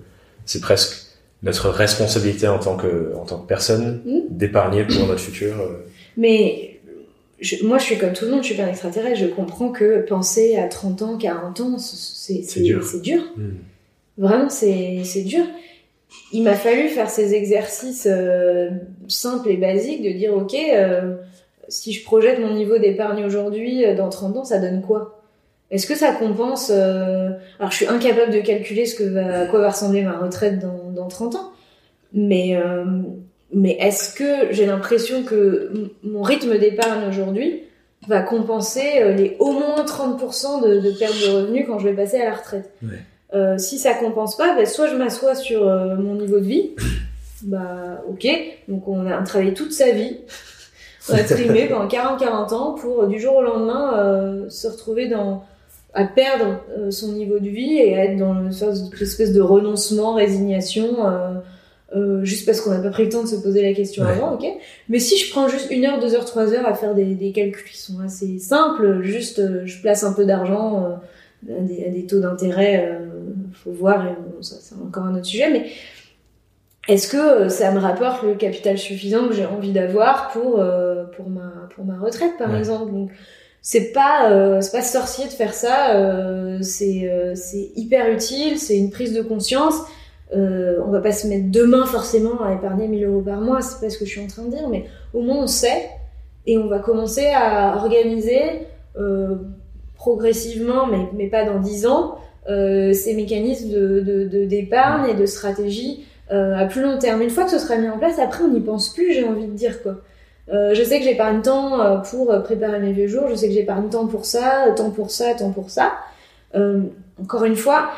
c'est presque notre responsabilité en tant que en tant que personne mmh. d'épargner pour notre futur. Euh. Mais moi, je suis comme tout le monde, je suis pas un extraterrestre. Je comprends que penser à 30 ans, 40 ans, c'est dur. Mmh. Vraiment, c'est dur. Il m'a fallu faire ces exercices euh, simples et basiques de dire, ok si je projette mon niveau d'épargne aujourd'hui, euh, dans 30 ans, ça donne quoi? Est-ce que ça compense euh, Alors, je suis incapable de calculer ce que va, à quoi va ressembler ma retraite dans, dans 30 ans, mais euh, mais est-ce que j'ai l'impression que mon rythme d'épargne aujourd'hui va compenser les au moins 30% de, de, perte de revenus quand je vais passer à la retraite? Euh, Si ça compense pas, ben, soit je m'assois sur mon niveau de vie, bah ok, donc on a travaillé toute sa vie on a trimé pendant 40-40 ans pour du jour au lendemain euh, se retrouver dans à perdre euh, son niveau de vie et à être dans une espèce de renoncement, résignation, euh, euh, juste parce qu'on n'a pas pris le temps de se poser la question avant, ok. Mais si je prends juste une heure, deux heures, trois heures à faire des, des calculs qui sont assez simples, juste je place un peu d'argent à des, à, des, taux d'intérêt, faut voir, et ça c'est encore un autre sujet, mais est-ce que euh, ça me rapporte le capital suffisant que j'ai envie d'avoir pour euh, pour ma pour ma retraite par exemple? Donc c'est pas euh, c'est pas sorcier de faire ça euh, c'est euh, c'est hyper utile c'est une prise de conscience on va pas se mettre demain forcément à épargner 1000 euros par mois c'est pas ce que je suis en train de dire mais au moins on sait et on va commencer à organiser progressivement mais mais pas dans 10 ans ces mécanismes de d'épargne et de stratégie euh, à plus long terme. Une fois que ce sera mis en place, après on n'y pense plus, j'ai envie de dire quoi. Euh, je sais que j'épargne temps euh, pour préparer mes vieux jours, je sais que j'épargne temps pour ça, temps pour ça, temps pour ça. Euh, encore une fois,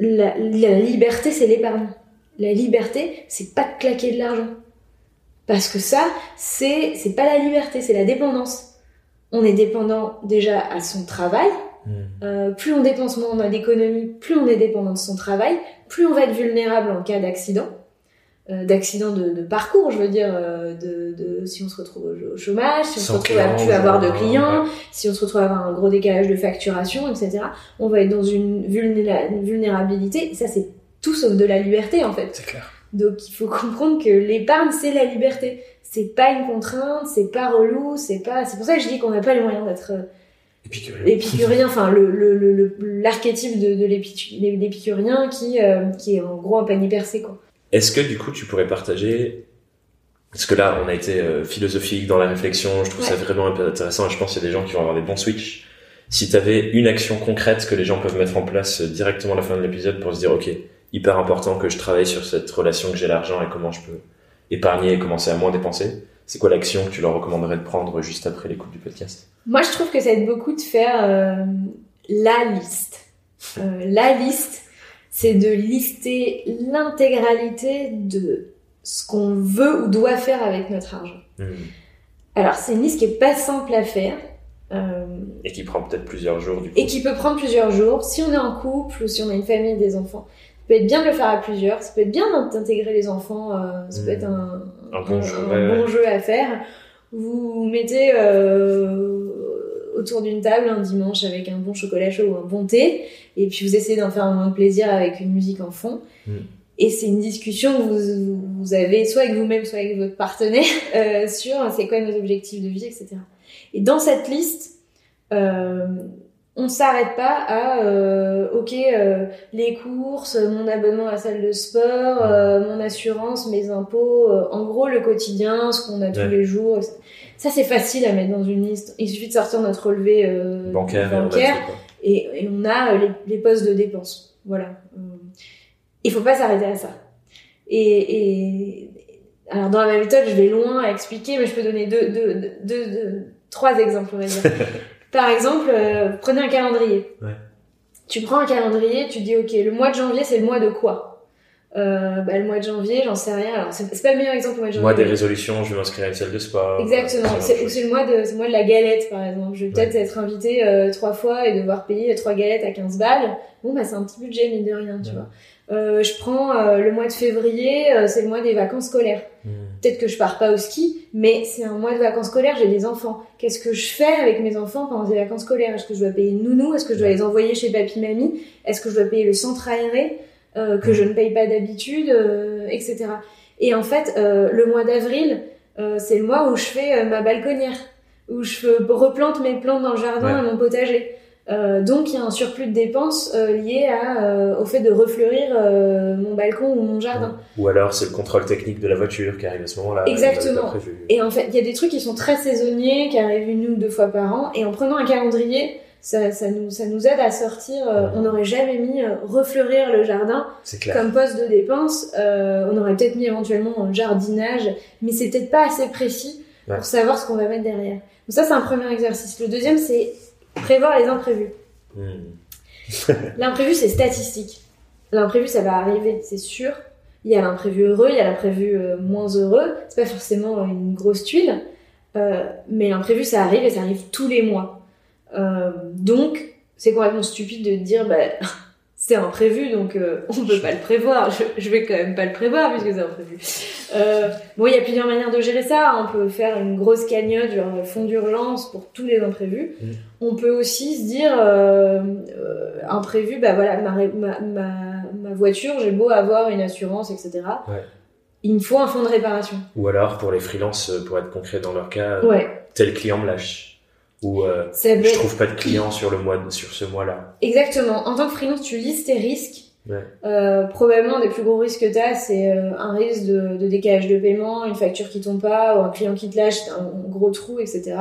la, la liberté c'est l'épargne. La liberté, c'est pas de claquer de l'argent. Parce que ça, c'est c'est pas la liberté, c'est la dépendance. On est dépendant déjà à son travail, Hmm. Euh, plus on dépense moins d'économie, plus on est dépendant de son travail, plus on va être vulnérable en cas d'accident, euh, d'accident de, de, parcours, je veux dire, euh, de, de, si on se retrouve au chômage, si on se retrouve à plus avoir de clients, si on se retrouve à avoir un gros décalage de facturation, etc. On va être dans une, vulnérabilité. ça, c'est tout sauf de la liberté, en fait. C'est clair. Donc, il faut comprendre que l'épargne, c'est la liberté. C'est pas une contrainte, c'est pas relou, c'est pas. C'est pour ça que je dis qu'on n'a pas les moyens d'être Épicurien. enfin le l'archétype le, de, de l'épicurien qui euh, qui est en gros un panier percé quoi. Est-ce que du coup tu pourrais partager Parce que là, on a été euh, philosophique dans la réflexion, je trouve ça vraiment intéressant et je pense qu'il y a des gens qui vont avoir des bons switches. Si tu avais une action concrète que les gens peuvent mettre en place euh, directement à la fin de l'épisode pour se dire, ok, hyper important que je travaille sur cette relation que j'ai l'argent et comment je peux épargner et commencer à moins dépenser, c'est quoi l'action que tu leur recommanderais de prendre juste après l'écoute du podcast? Moi, je trouve que ça aide beaucoup de faire euh, la liste. la liste, c'est de lister l'intégralité de ce qu'on veut ou doit faire avec notre argent. Hmm. Alors, c'est une liste qui est pas simple à faire. Euh, et qui prend peut-être plusieurs jours du coup. Et qui peut prendre plusieurs jours. Si on est en couple ou si on a une famille et des enfants, ça peut être bien de le faire à plusieurs. Ça peut être bien d'intégrer les enfants. Euh, ça peut être un, bon, jeu, bon, jeu, à faire. Vous mettez euh, autour d'une table un dimanche avec un bon chocolat chaud ou un bon thé, et puis vous essayez d'en faire un moment de plaisir avec une musique en fond. Hmm. Et c'est une discussion que vous, vous avez soit avec vous-même, soit avec votre partenaire euh, sur c'est quoi nos objectifs de vie, etc. Et dans cette liste, euh, on s'arrête pas à euh, ok euh, les courses, mon abonnement à la salle de sport, euh, mon assurance, mes impôts, en gros le quotidien, ce qu'on a tous les jours. Ça c'est facile à mettre dans une liste. Il suffit de sortir notre relevé bancaire, et, et, on a les, les postes de dépenses. Voilà. Il faut pas s'arrêter à ça. Et, alors dans la méthode, je vais loin à expliquer, mais je peux donner deux, deux, deux, deux trois exemples. On va dire. Par exemple, euh, prenez un calendrier. Ouais. Tu prends un calendrier, tu dis ok, le mois de janvier, c'est le mois de quoi? Euh, bah, le mois de janvier, j'en sais rien. Alors, c'est pas le meilleur exemple le mois de janvier. Mois des résolutions, je vais m'inscrire à une salle de sport. Exactement. C'est, c'est le mois de, le mois de la galette, par exemple. Je vais peut-être être invité euh, trois fois et devoir payer trois galettes à 15 balles. Bon, bah, c'est un petit budget, mine de rien, tu vois. Euh, je prends euh, le mois de février, euh, c'est le mois des vacances scolaires. Hmm. Peut-être que je pars pas au ski, mais c'est un mois de vacances scolaires, j'ai des enfants. Qu'est-ce que je fais avec mes enfants pendant les vacances scolaires? Est-ce que je dois payer nounou? Est-ce que je dois les envoyer chez papy mamie? Est-ce que je dois payer le centre aéré? Que je ne paye pas d'habitude, etc. Et en fait, le mois d'avril, c'est le mois où je fais ma balconnière, où je replante mes plantes dans le jardin et mon potager. Euh, donc il y a un surplus de dépenses euh, lié à, euh, au fait de refleurir mon balcon ou mon jardin. Ou alors c'est le contrôle technique de la voiture qui arrive à ce moment-là. Exactement. Et en fait, il y a des trucs qui sont très saisonniers, qui arrivent une ou deux fois par an. Et en prenant un calendrier, ça, ça, nous, ça nous aide à sortir. On n'aurait jamais mis refleurir le jardin comme poste de dépense. on aurait peut-être mis éventuellement un jardinage, mais c'est peut-être pas assez précis pour savoir ce qu'on va mettre derrière. Donc ça, c'est un premier exercice. Le deuxième, c'est Prévoir les imprévus. Hmm. L'imprévu, c'est statistique. L'imprévu, ça va arriver, c'est sûr. Il y a l'imprévu heureux, il y a l'imprévu euh, moins heureux. C'est pas forcément une grosse tuile, euh, mais l'imprévu, ça arrive et ça arrive tous les mois. Euh, donc, c'est complètement stupide de dire, bah, c'est imprévu, donc euh, on peut pas le prévoir. Je, je, vais quand même pas le prévoir puisque c'est imprévu. Euh, bon, il y a plusieurs manières de gérer ça. On peut faire une grosse cagnotte, genre fonds d'urgence pour tous les imprévus. Mmh. On peut aussi se dire imprévu, bah voilà, ma, ma, ma, ma voiture, j'ai beau avoir une assurance, etc. Ouais. Il me faut un fonds de réparation. Ou alors pour les freelances, pour être concret dans leur cas, ouais. tel client me lâche ou euh, je trouve pas de clients sur le mois sur ce mois-là. Exactement. En tant que freelance, tu lises tes risques. Ouais. Euh, probablement, des plus gros risques que tu as, c'est euh, un risque de, de, décalage de paiement, une facture qui tombe pas, ou un client qui te lâche, un gros trou, etc.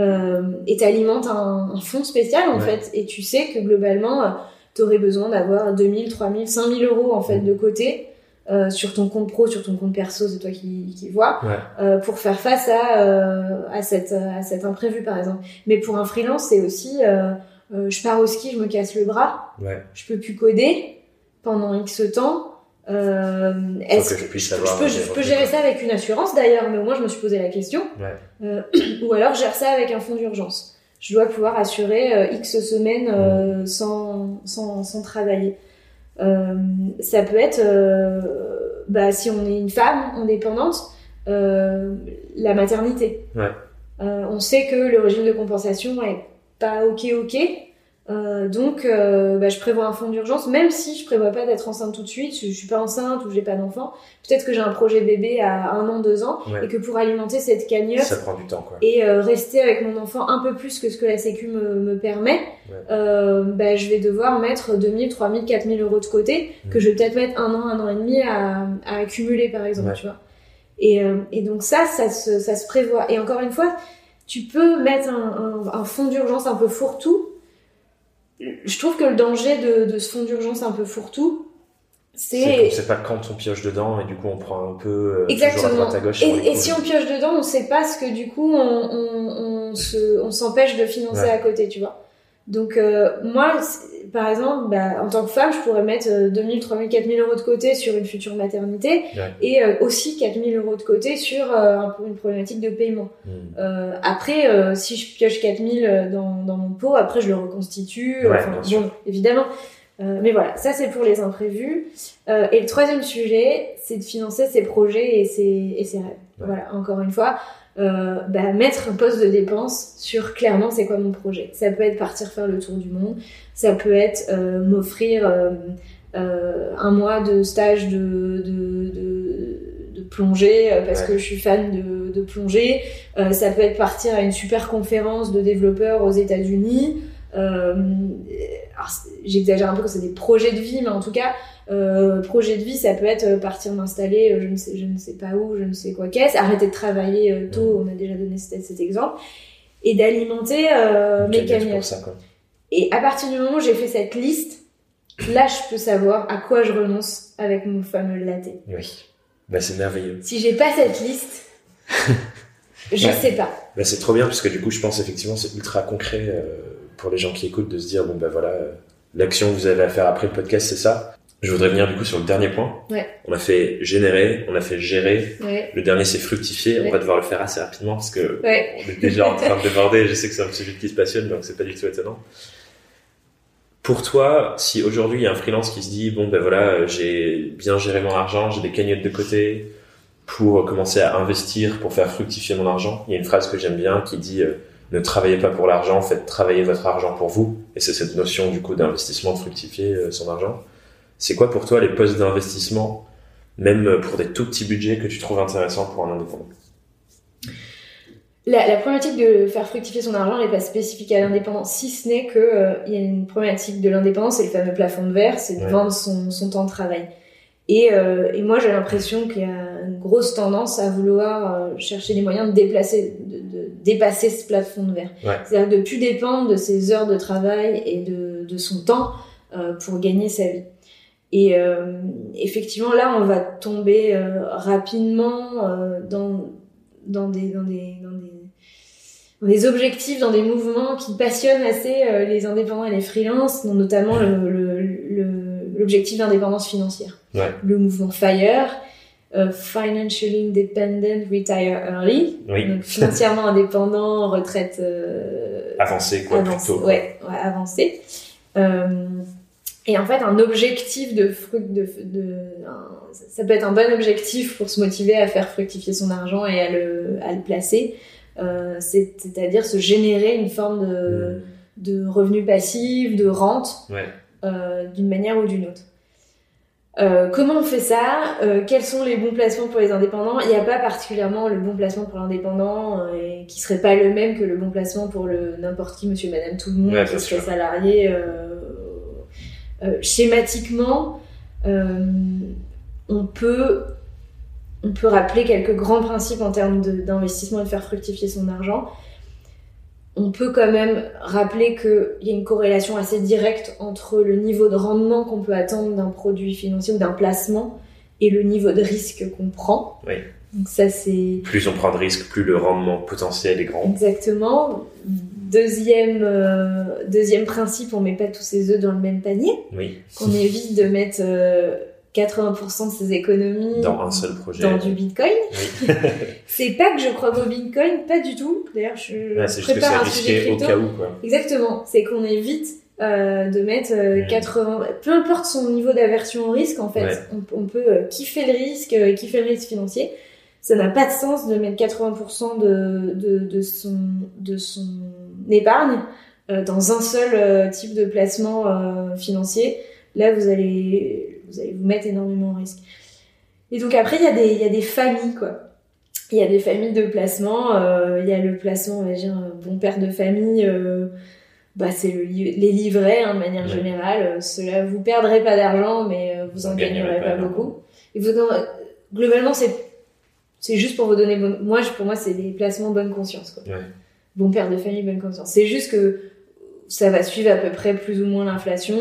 Euh, et tu alimentes un, un, fonds spécial, en fait. Et tu sais que globalement, euh, tu aurais besoin d'avoir 2000, 3000, 5000 euros, en fait, mmh. de côté euh, sur ton compte pro, sur ton compte perso, c'est toi qui, qui vois, euh, pour faire face à, euh, à, cette, à cet imprévu par exemple. Mais pour un freelance, c'est aussi, euh, euh, je pars au ski, je me casse le bras, ouais. je peux plus coder pendant X temps. Est-ce que je, puisse savoir je, peux, je peux gérer ça avec une assurance d'ailleurs, mais au moins je me suis posé la question. Ouais. ou alors je gère ça avec un fonds d'urgence. Je dois pouvoir assurer X semaines sans, sans, sans travailler. Euh, ça peut être, euh, bah, si on est une femme indépendante, euh, la maternité. Ouais. on sait que le régime de compensation est pas ok ok. Euh, donc, euh, bah, je prévois un fonds d'urgence, même si je prévois pas d'être enceinte tout de suite, je, je suis pas enceinte ou j'ai pas d'enfant. Peut-être que j'ai un projet bébé à un an, deux ans, et que pour alimenter cette cagnotte, ça prend du temps, quoi. et euh, rester avec mon enfant un peu plus que ce que la Sécu me, me permet, euh, bah, je vais devoir mettre 2000, 3000, 4000 euros de côté, que je vais peut-être mettre un an, un an et demi à, à accumuler, par exemple, tu vois. Et, et donc ça, ça se, ça se prévoit. Et encore une fois, tu peux mettre un, un, un fonds d'urgence un peu fourre-tout. Je trouve que le danger de, de ce fonds d'urgence un peu fourre-tout, c'est. On sait pas quand on pioche dedans et du coup on prend un peu Exactement. toujours à droite à gauche. Et, et si on pioche dedans, on sait pas ce que du coup on, on, on se, on s'empêche de financer Ouais. à côté, tu vois. Donc euh, moi, par exemple, bah, en tant que femme, je pourrais mettre euh, 2000, 3000, 4000 euros de côté sur une future maternité Ouais. et euh, aussi 4000 euros de côté sur euh, une problématique de paiement. Hmm. Euh, après, si je pioche 4000 dans, dans mon pot, après je le reconstitue. Ouais, enfin, bon, évidemment. Mais voilà, ça c'est pour les imprévus. Et le troisième sujet, c'est de financer ses projets et ses, et ses rêves. Ouais. Voilà, encore une fois, euh, bah, mettre un poste de dépense sur clairement c'est quoi mon projet. Ça peut être partir faire le tour du monde, ça peut être euh, m'offrir euh, euh, un mois de stage de, de, de, de plongée euh, parce Ouais. que je suis fan de, de plongée. Euh, ça peut être partir à une super conférence de développeurs aux États-Unis. Euh, J'exagère un peu que c'est des projets de vie, mais en tout cas, euh, projet de vie, ça peut être euh, partir m'installer, euh, je ne sais, je ne sais pas où, je ne sais quoi qu'est-ce, arrêter de travailler tôt, on a déjà donné cet, cet exemple, et d'alimenter euh, mes quoi. Et à partir du moment où j'ai fait cette liste, là, je peux savoir à quoi je renonce avec mon fameux latte. Oui. Bah, c'est merveilleux. Si j'ai pas cette liste, je Ouais. sais pas. Bah, c'est trop bien parce que du coup, je pense effectivement c'est ultra concret euh, pour les gens qui écoutent de se dire bon bah voilà, euh, l'action que vous avez à faire après le podcast, c'est ça. Je voudrais venir du coup sur le dernier point. Ouais. On a fait générer, on a fait gérer. Ouais. Le dernier c'est fructifier. On va devoir le faire assez rapidement parce que on est déjà en train de déborder. Je sais que c'est un sujet qui se passionne donc c'est pas du tout étonnant. Pour toi, si aujourd'hui il y a un freelance qui se dit bon ben voilà, euh, j'ai bien géré mon argent, j'ai des cagnottes de côté pour commencer à investir, pour faire fructifier mon argent, il y a une phrase que j'aime bien qui dit euh, ne travaillez pas pour l'argent, faites travailler votre argent pour vous. Et c'est cette notion du coup d'investissement, de fructifier euh, son argent. C'est quoi pour toi les postes d'investissement, même pour des tout petits budgets que tu trouves intéressants pour un indépendant? La, la problématique de faire fructifier son argent n'est pas spécifique à l'indépendant, si ce n'est que euh, y a une problématique de l'indépendance, c'est le fameux plafond de verre, c'est de Ouais. vendre son, son temps de travail. Et, euh, et moi, j'ai l'impression qu'il y a une grosse tendance à vouloir euh, chercher les moyens de déplacer, de, de dépasser ce plafond de verre. Ouais. C'est-à-dire de plus dépendre de ses heures de travail et de, de son temps euh, pour gagner sa vie. Et euh, effectivement, là, on va tomber euh, rapidement dans, dans, des, dans, des, dans, des, dans des objectifs, dans des mouvements qui passionnent assez les indépendants et les freelances, dont notamment le- le- le- l'objectif d'indépendance financière. Ouais. Le mouvement FIRE, euh, Financially Independent Retire Early, Oui. donc financièrement indépendant, retraite euh, Avancer quoi plutôt. ouais, ouais, avancé. Euh, et en fait, un objectif de fruct, de, de, un- ça peut être un bon objectif pour se motiver à faire fructifier son argent et à le, à le placer. C'est- C'est-à-dire se générer une forme de, Mmh. de revenu passif, de rente, Ouais. d'une manière ou d'une autre. Euh, comment on fait ça? Euh, Quels sont les bons placements pour les indépendants? Il n'y a pas particulièrement le bon placement pour l'indépendant euh, et qui serait pas le même que le bon placement pour le n'importe qui, monsieur, madame, tout le monde, Ouais, qui serait sûr. salarié. euh, schématiquement, on peut on peut rappeler quelques grands principes en termes d'investissement et de faire fructifier son argent. On peut quand même rappeler qu'il y a une corrélation assez directe entre le niveau de rendement qu'on peut attendre d'un produit financier ou d'un placement et le niveau de risque qu'on prend. Oui. Donc ça c'est Plus on prend de risques, plus le rendement potentiel est grand. exactement. Deuxième, euh, deuxième principe, on met pas tous ses œufs dans le même panier. Oui. Qu'on évite de mettre euh, 80% de ses économies Dans un seul projet. dans du bitcoin. Oui. C'est pas que je crois au bitcoin, pas du tout. D'ailleurs, je prépare un sujet au crypto. cas où quoi. Exactement, c'est qu'on évite euh, de mettre euh, Ouais. 80... Peu importe son niveau d'aversion au risque, en fait, Ouais. on, on peut euh, kiffer le risque, euh, kiffer le risque financier. Ça n'a pas de sens de mettre 80% de, de, de, son, de son épargne euh, dans un seul type de placement financier. Là, vous allez, vous allez vous mettre énormément en risque. Et donc après, il y, a des- il y a des familles, quoi. Il y a des familles de placement. euh, Il y a le placement, on va dire, euh, bon père de famille. euh, bah, c'est le li- les livrets, hein, de manière Ouais. générale. Cela, vous perdrez pas d'argent, mais euh, vous en Vous gagnerez pas pas beaucoup. Et vous, globalement, c'est c'est juste pour vous donner moi pour moi c'est des placements bonne conscience quoi. Bon père de famille bonne conscience. C'est juste que ça va suivre à peu près plus ou moins l'inflation.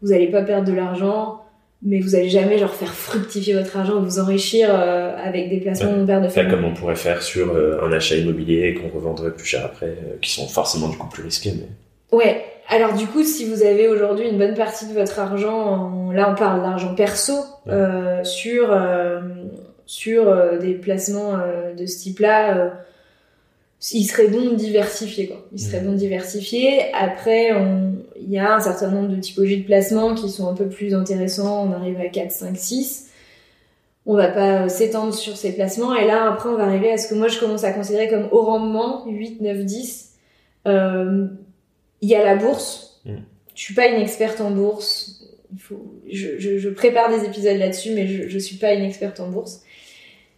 Vous allez pas perdre de l'argent mais vous allez jamais genre faire fructifier votre argent, vous enrichir euh, avec des placements ouais. de famille. comme on pourrait faire sur euh, un achat immobilier qu'on revendrait plus cher après, euh, qui sont forcément du coup plus risqués. Mais... Ouais. Alors du coup, si vous avez aujourd'hui une bonne partie de votre argent, là on parle d'argent perso, sur sur des placements de ce type-là il serait bon de diversifier quoi. Il serait mmh. bon de diversifier. Après, il y a un certain nombre de typologies de placements qui sont un peu plus intéressants. On arrive à 4, 5, 6. On va pas s'étendre sur ces placements. Et là, après, on va arriver à ce que moi je commence à considérer comme haut rendement, 8, 9, 10. Euh, il y a la bourse. Mmh. Je suis pas une experte en bourse. Il faut, je, je, je prépare des épisodes là-dessus, mais je, je suis pas une experte en bourse.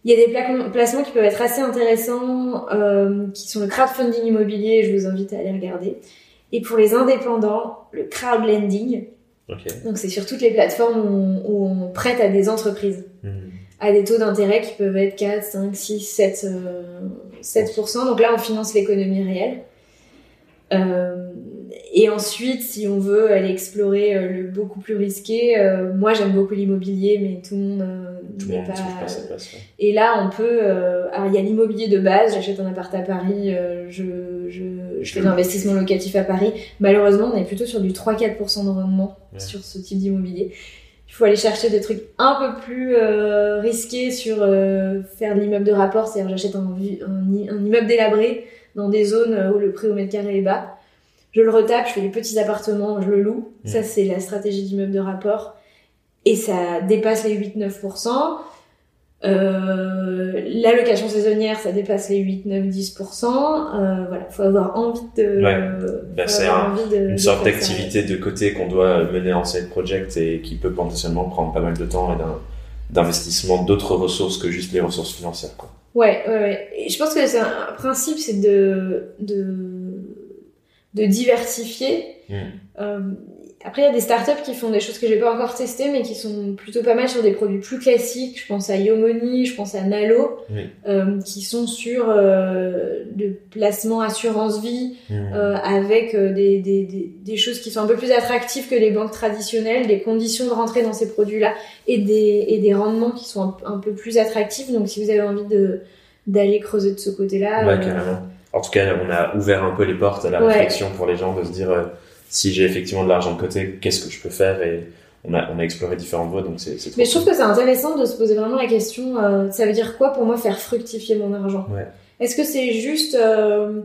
Il y a des placements qui peuvent être assez intéressants, euh, qui sont le crowdfunding immobilier, je vous invite à aller regarder. Et pour les indépendants, le crowdlending. Donc c'est sur toutes les plateformes où on, prête à des entreprises, hmm. à des taux d'intérêt qui peuvent être 4, 5, 6, 7, 7%. Donc là, on finance l'économie réelle. Euh, et ensuite, si on veut aller explorer euh, le beaucoup plus risqué, euh, moi j'aime beaucoup l'immobilier, mais tout le monde n'est pas. Et là, on peut. alors, il y a l'immobilier de base. J'achète un appart à Paris. je, je, je fais de l'investissement locatif à Paris. Malheureusement, on est plutôt sur du 3-4% de rendement sur ce type d'immobilier. Il faut aller chercher des trucs un peu plus risqués sur faire de l'immeuble de rapport. C'est-à-dire, j'achète un, un, un immeuble délabré dans des zones où le prix au mètre carré est bas je le retape, je fais des petits appartements, je le loue. Mm. Ça, c'est la stratégie d'immeuble de rapport. Et ça dépasse les 8-9%. Euh, la location saisonnière, ça dépasse les 8, 9, 10%. Euh, voilà, faut avoir envie de. Ouais. c'est une sorte d'activité de côté qu'on doit mener en side project et qui peut potentiellement prendre pas mal de temps et d'investissement d'autres ressources que juste les ressources financières. Quoi. Ouais, ouais, ouais. Et je pense que c'est un principe, c'est de, de de diversifier. Mm. Euh, après, il y a des startups qui font des choses que j'ai pas encore testées, mais qui sont plutôt pas mal sur des produits plus classiques. Je pense à Yomoni, je pense à Nalo, euh, qui sont sur euh, le placement assurance vie mm. euh, avec euh, des, des, des, choses qui sont un peu plus attractives que les banques traditionnelles, des conditions de rentrer dans ces produits-là et des, et des rendements qui sont un, peu plus attractifs. Donc, si vous avez envie de d'aller creuser de ce côté-là, ouais, carrément en tout cas, on a ouvert un peu les portes à la réflexion pour les gens de se dire euh, si j'ai effectivement de l'argent de côté, qu'est-ce que je peux faire? Et on a, on a exploré différentes voies, donc c'est Mais je trouve que c'est intéressant de se poser vraiment la question euh, ça veut dire quoi pour moi faire fructifier mon argent? Est-ce que c'est juste euh,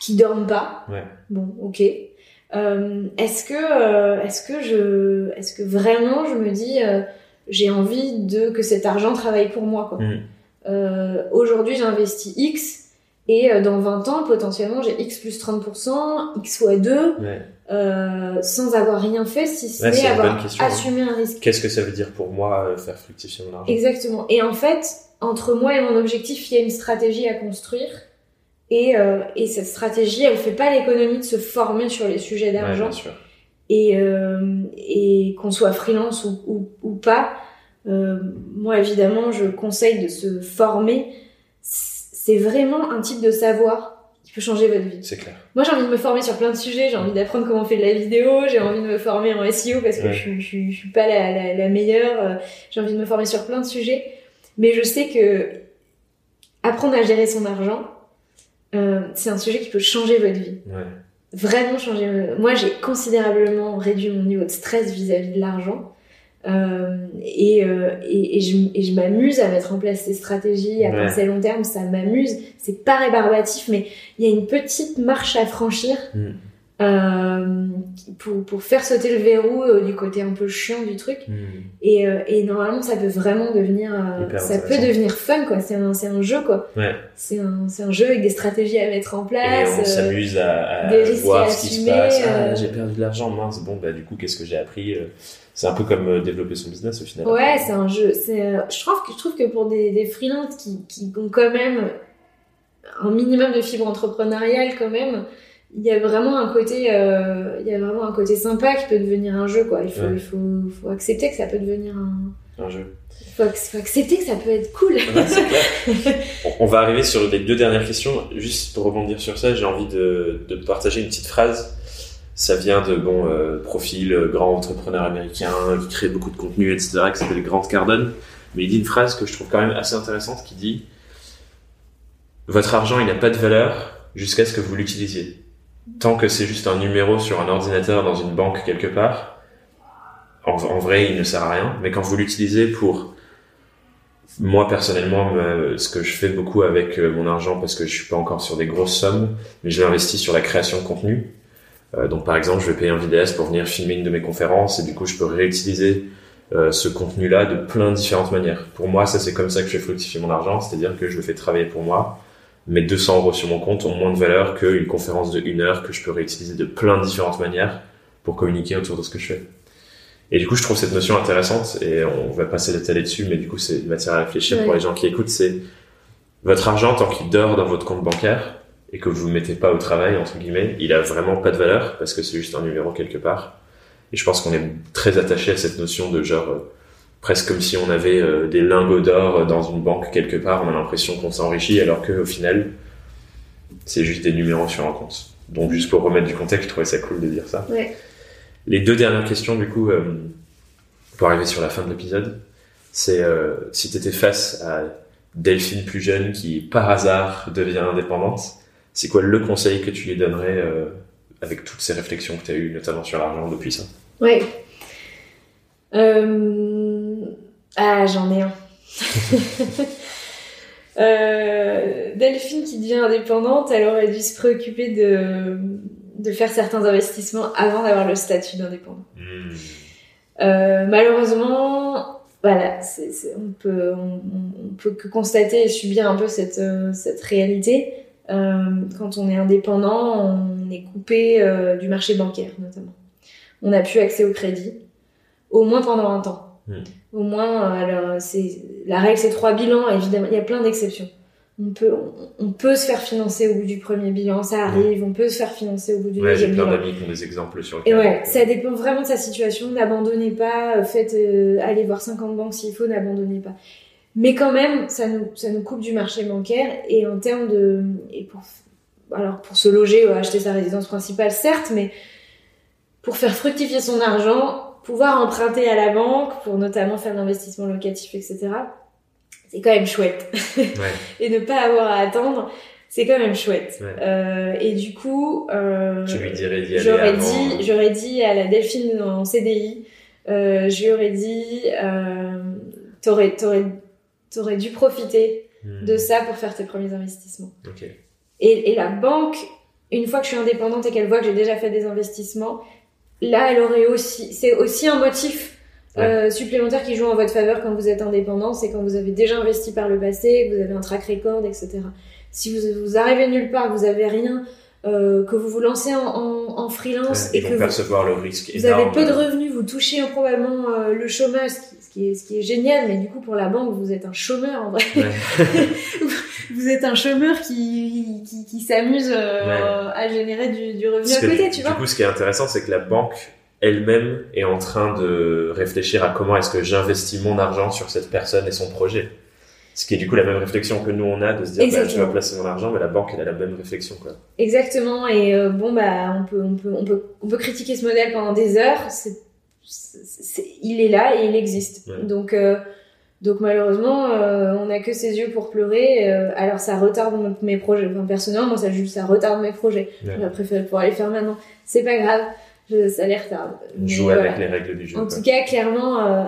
qu'ils dorment pas? Bon, ok. Euh, est-ce que, est-ce que je, est-ce que vraiment je me dis j'ai envie de que cet argent travaille pour moi quoi? Mmh. Aujourd'hui, j'investis X et euh, dans 20 ans, potentiellement, j'ai X plus 30%, X fois 2, euh, sans avoir rien fait, si ce n'est avoir assumé un risque. Qu'est-ce que ça veut dire pour moi, euh, faire fructifier mon argent? Exactement. Et en fait, entre moi et mon objectif, il y a une stratégie à construire. Et, euh, et cette stratégie, elle fait pas l'économie de se former sur les sujets d'argent. Ouais, et, et qu'on soit freelance ou, ou, ou pas, moi évidemment, je conseille de se former c'est vraiment un type de savoir qui peut changer votre vie. C'est clair. Moi, j'ai envie de me former sur plein de sujets. J'ai envie d'apprendre comment on fait de la vidéo. J'ai envie de me former en SEO parce que je, je, je, suis pas la, la, meilleure. Euh, j'ai envie de me former sur plein de sujets. Mais je sais que apprendre à gérer son argent, euh, c'est un sujet qui peut changer votre vie. Ouais. Vraiment changer. Moi, j'ai considérablement réduit mon niveau de stress vis-à-vis -vis de l'argent. Euh, et, euh, et, et, je, et je m'amuse à mettre en place ces stratégies, à penser à long terme, ça m'amuse. C'est pas rébarbatif, mais il y a une petite marche à franchir mm. Euh, pour, pour faire sauter le verrou euh, du côté un peu chiant du truc. Mm. Et, euh, et normalement, ça peut vraiment devenir, ça peut devenir fun, quoi. C'est un, un jeu, quoi. Ouais. C'est un, un jeu avec des stratégies à mettre en place. Et on s'amuse à, à voir ce qui se passe. Ah, j'ai perdu de l'argent, mince. Bon, bah, du coup, qu'est-ce que j'ai appris? c'est un peu comme développer son business au final. Ouais, c'est un jeu. Je trouve que je trouve que pour des, des freelances qui, qui ont quand même un minimum de fibre entrepreneuriale quand même, il y a vraiment un côté euh, il y a vraiment un côté sympa qui peut devenir un jeu quoi. Il faut il faut, faut accepter que ça peut devenir un, un jeu. il faut, faut, accepter que ça peut être cool. On va arriver sur les deux dernières questions. Juste pour rebondir sur ça j'ai envie de, de partager une petite phrase. Ça vient de bon euh, profil euh, grand entrepreneur américain qui crée beaucoup de contenu etc qui s'appelle Grant Cardone. Mais il dit une phrase que je trouve quand même assez intéressante qui dit votre argent il n'a pas de valeur jusqu'à ce que vous l'utilisiez tant que c'est juste un numéro sur un ordinateur dans une banque quelque part, en, vrai, il ne sert à rien. Mais quand vous l'utilisez pour, moi personnellement, ce que je fais beaucoup avec euh, mon argent, parce que je suis pas encore sur des grosses sommes, mais je l'investis sur la création de contenu. Euh, donc par exemple, je vais payer un vidéaste pour venir filmer une de mes conférences, et du coup, je peux réutiliser euh, ce contenu-là de plein de différentes manières. Pour moi, ça c'est comme ça que je fais fructifier mon argent, c'est-à-dire que je le fais travailler pour moi mes 200 euros sur mon compte ont moins de valeur qu'une conférence de une heure que je peux réutiliser de plein de différentes manières pour communiquer autour de ce que je fais. Et du coup, je trouve cette notion intéressante et on va passer d'étaler dessus, mais du coup, c'est une matière à réfléchir pour les gens qui écoutent. C'est votre argent tant qu'il dort dans votre compte bancaire et que vous ne mettez pas au travail, entre guillemets, il a vraiment pas de valeur parce que c'est juste un numéro quelque part. Et je pense qu'on est très attaché à cette notion de genre, euh, presque comme si on avait euh, des lingots d'or dans une banque quelque part. On a l'impression qu'on s'enrichit alors qu'au final, c'est juste des numéros sur un compte. Donc juste pour remettre du contexte, je trouvais ça cool de dire ça. Les deux dernières questions du coup, euh, pour arriver sur la fin de l'épisode, c'est euh, si tu étais face à Delphine plus jeune qui par hasard devient indépendante, c'est quoi le conseil que tu lui donnerais avec toutes ces réflexions que tu as eues, notamment sur l'argent depuis ça? Ouais. Euh, ah, j'en ai un. euh, Delphine qui devient indépendante, elle aurait dû se préoccuper de, de faire certains investissements avant d'avoir le statut d'indépendant. Hmm. Euh, malheureusement, voilà, on peut on, on, peut que constater et subir un peu cette euh, cette réalité. Euh, quand on est indépendant, on est coupé euh, du marché bancaire notamment. On n'a plus accès au crédit au moins pendant un temps. Hmm. Au moins, euh, alors c'est la règle, c'est trois bilans. Évidemment, il y a plein d'exceptions. On peut, on, peut se faire financer au bout du premier bilan, ça arrive. On peut se faire financer au bout du deuxième bilan. J'ai plein d'amis qui ont des exemples sur le Et ouais, ça dépend vraiment de sa situation. N'abandonnez pas. Euh, faites, euh, allez voir 50 banques s'il faut. N'abandonnez pas. Mais quand même, ça nous, ça nous coupe du marché bancaire. Et en termes de, et pour, alors pour se loger ou acheter sa résidence principale, certes, mais pour faire fructifier son argent, pouvoir emprunter à la banque pour notamment faire l'investissement locatif, etc. C'est quand même chouette. et ne pas avoir à attendre, c'est quand même chouette. Euh, et du coup, euh, j'aurais dit, j'aurais dit à la Delphine en CDI, euh, j'aurais dit, euh, t'aurais, t'aurais, t'aurais dû profiter hmm. de ça pour faire tes premiers investissements. Et, et la banque, une fois que je suis indépendante et qu'elle voit que j'ai déjà fait des investissements, là, elle aurait aussi, c'est aussi un motif euh, supplémentaire qui joue en votre faveur quand vous êtes indépendant, c'est quand vous avez déjà investi par le passé, que vous avez un track record, etc. Si vous, vous arrivez nulle part, vous avez rien, euh, que vous vous lancez en, en, en freelance et que percevoir vous, le risque vous avez peu de revenus, vous touchez probablement euh, le chômage, qui, est, ce qui est génial, mais du coup pour la banque vous êtes un chômeur en vrai. vous êtes un chômeur qui, qui, qui s'amuse euh, à générer du, du revenu à côté, tu vois. Du coup, ce qui est intéressant, c'est que la banque elle-même est en train de réfléchir à comment est-ce que j'investis mon argent sur cette personne et son projet. Ce qui est du coup la même réflexion que nous on a de se dire bah, je vais placer mon argent, mais la banque elle a la même réflexion quoi. Exactement et euh, bon bah on peut on peut on peut on peut critiquer ce modèle pendant des heures. C'est, il est là et il existe. Donc euh, donc malheureusement, euh, on n'a que ses yeux pour pleurer. Euh, alors ça retarde mes projets. Enfin, personnellement, moi ça juste ça retarde mes projets. Ouais. J'aurais préféré pouvoir les faire maintenant. C'est pas grave, je, ça les retarde. Jouer avec les règles du jeu. En tout cas, clairement,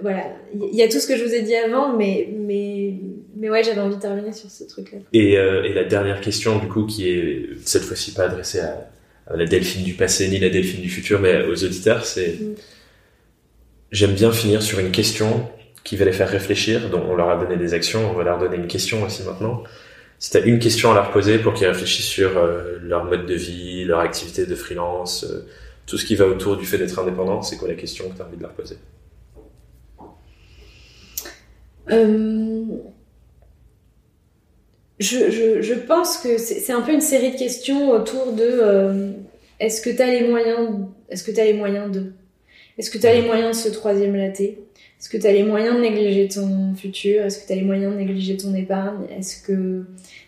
voilà, il y a tout ce que je vous ai dit avant, mais mais mais ouais, j'avais envie de terminer sur ce truc-là. Et, et la dernière question, du coup, qui est cette fois-ci pas adressée à, la Delphine du passé ni la Delphine du futur, mais aux auditeurs, c'est mm. j'aime bien finir sur une question qui va les faire réfléchir. Donc on leur a donné des actions, on va leur donner une question aussi maintenant. Si tu as une question à leur poser pour qu'ils réfléchissent sur euh, leur mode de vie, leur activité de freelance, euh, tout ce qui va autour du fait d'être indépendant, c'est quoi la question que tu as envie de leur poser? Euh... je, je, je pense que c'est un peu une série de questions autour de euh, est-ce que tu as les moyens est-ce que tu as les moyens de? Est-ce que tu as les moyens de ce troisième latte est-ce que tu as les moyens de négliger ton futur? Est-ce que tu as les moyens de négliger ton épargne? Est-ce que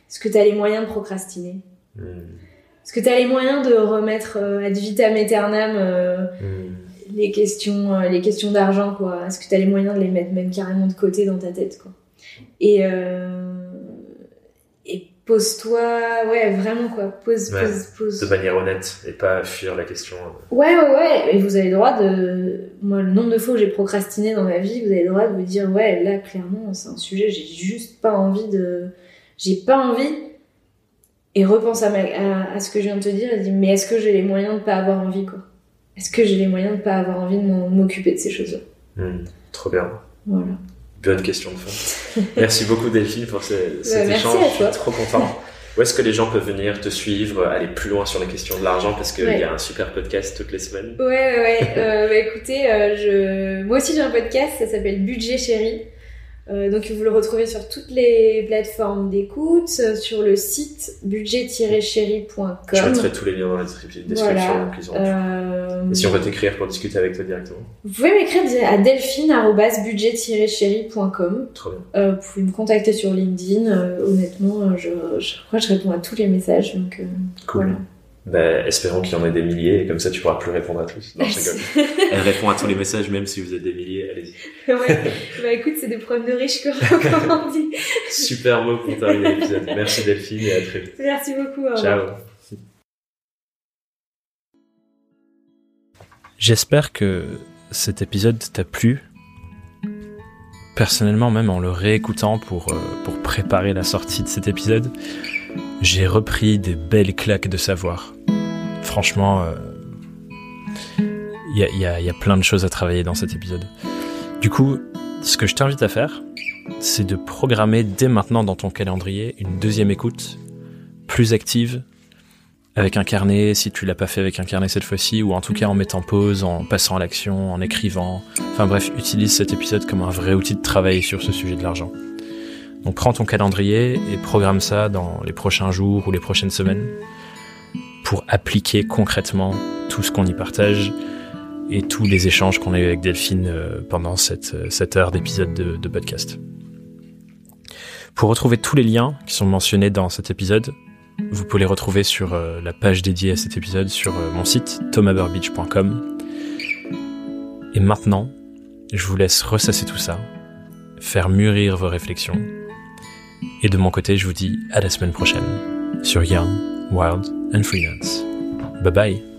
est-ce que tu as les moyens de procrastiner? Hmm. est-ce que tu as les moyens de remettre euh, ad vitam aeternam euh, Hmm. les questions euh, les questions d'argent quoi? Est-ce que tu as les moyens de les mettre même carrément de côté dans ta tête quoi? Et euh, pose-toi ouais vraiment quoi pose Ouais. pose pose De manière honnête et pas fuir la question. ouais ouais ouais et vous avez le droit de moi le nombre de fois où j'ai procrastiné dans ma vie vous avez le droit de vous dire ouais là clairement c'est un sujet j'ai juste pas envie de j'ai pas envie et repense à, ma- à, à ce que je viens de te dire et dis mais est-ce que j'ai les moyens de pas avoir envie quoi? Est-ce que j'ai les moyens de pas avoir envie de m'occuper de ces choses là Hmm. Trop bien. voilà Bonne question de fin. Merci beaucoup Delphine pour ce- cet merci échange. à Je suis trop content. Où est-ce que les gens peuvent venir te suivre, aller plus loin sur la question de l'argent? Parce qu'il Ouais. y a un super podcast toutes les semaines. Ouais, ouais, ouais. Euh, bah, écoutez, euh, je... moi aussi j'ai un podcast, ça s'appelle Budget Chéri. Euh, donc vous le retrouvez sur toutes les plateformes d'écoute, euh, sur le site budget-chéri.com. Je mettrai tous les liens dans la description. Voilà. donc ils auront tout. Euh, Et si on veut t'écrire pour discuter avec toi directement, Vous pouvez m'écrire à delphine-budget-chéri.com. trop bien. Vous pouvez me contacter sur LinkedIn. Honnêtement, je, je crois que je réponds à tous les messages. Donc, Cool. voilà. Bah, espérons qu'il y en ait des milliers et comme ça tu pourras plus répondre à tous. Non, je rigole. Elle répond à tous les messages, même si vous êtes des milliers, allez-y. ouais. Bah écoute, c'est des problèmes de riches, comme comme on dit. Super mot pour terminer l'épisode. Merci Delphine et à très vite. Merci beaucoup. Ciao. J'espère que cet épisode t'a plu. Personnellement, même en le réécoutant pour, euh, pour préparer la sortie de cet épisode, j'ai repris des belles claques de savoir. Franchement, euh, il il y y a plein de choses à travailler dans cet épisode. Du coup, ce que je t'invite à faire, c'est de programmer dès maintenant dans ton calendrier une deuxième écoute plus active avec un carnet, si tu l'as pas fait avec un carnet cette fois-ci, ou en tout cas en mettant pause, en passant à l'action, en écrivant. Enfin bref, utilise cet épisode comme un vrai outil de travail sur ce sujet de l'argent. Donc prends ton calendrier et programme ça dans les prochains jours ou les prochaines semaines pour appliquer concrètement tout ce qu'on y partage et tous les échanges qu'on a eu avec Delphine euh, pendant cette, euh, cette heure d'épisode de, podcast. Pour retrouver tous les liens qui sont mentionnés dans cet épisode, vous pouvez les retrouver sur euh, la page dédiée à cet épisode sur mon site thomaburbidge.com. Et maintenant, je vous laisse ressasser tout ça, faire mûrir vos réflexions. Et de mon côté, je vous dis à la semaine prochaine sur Young, Wild and Freelance. Bye bye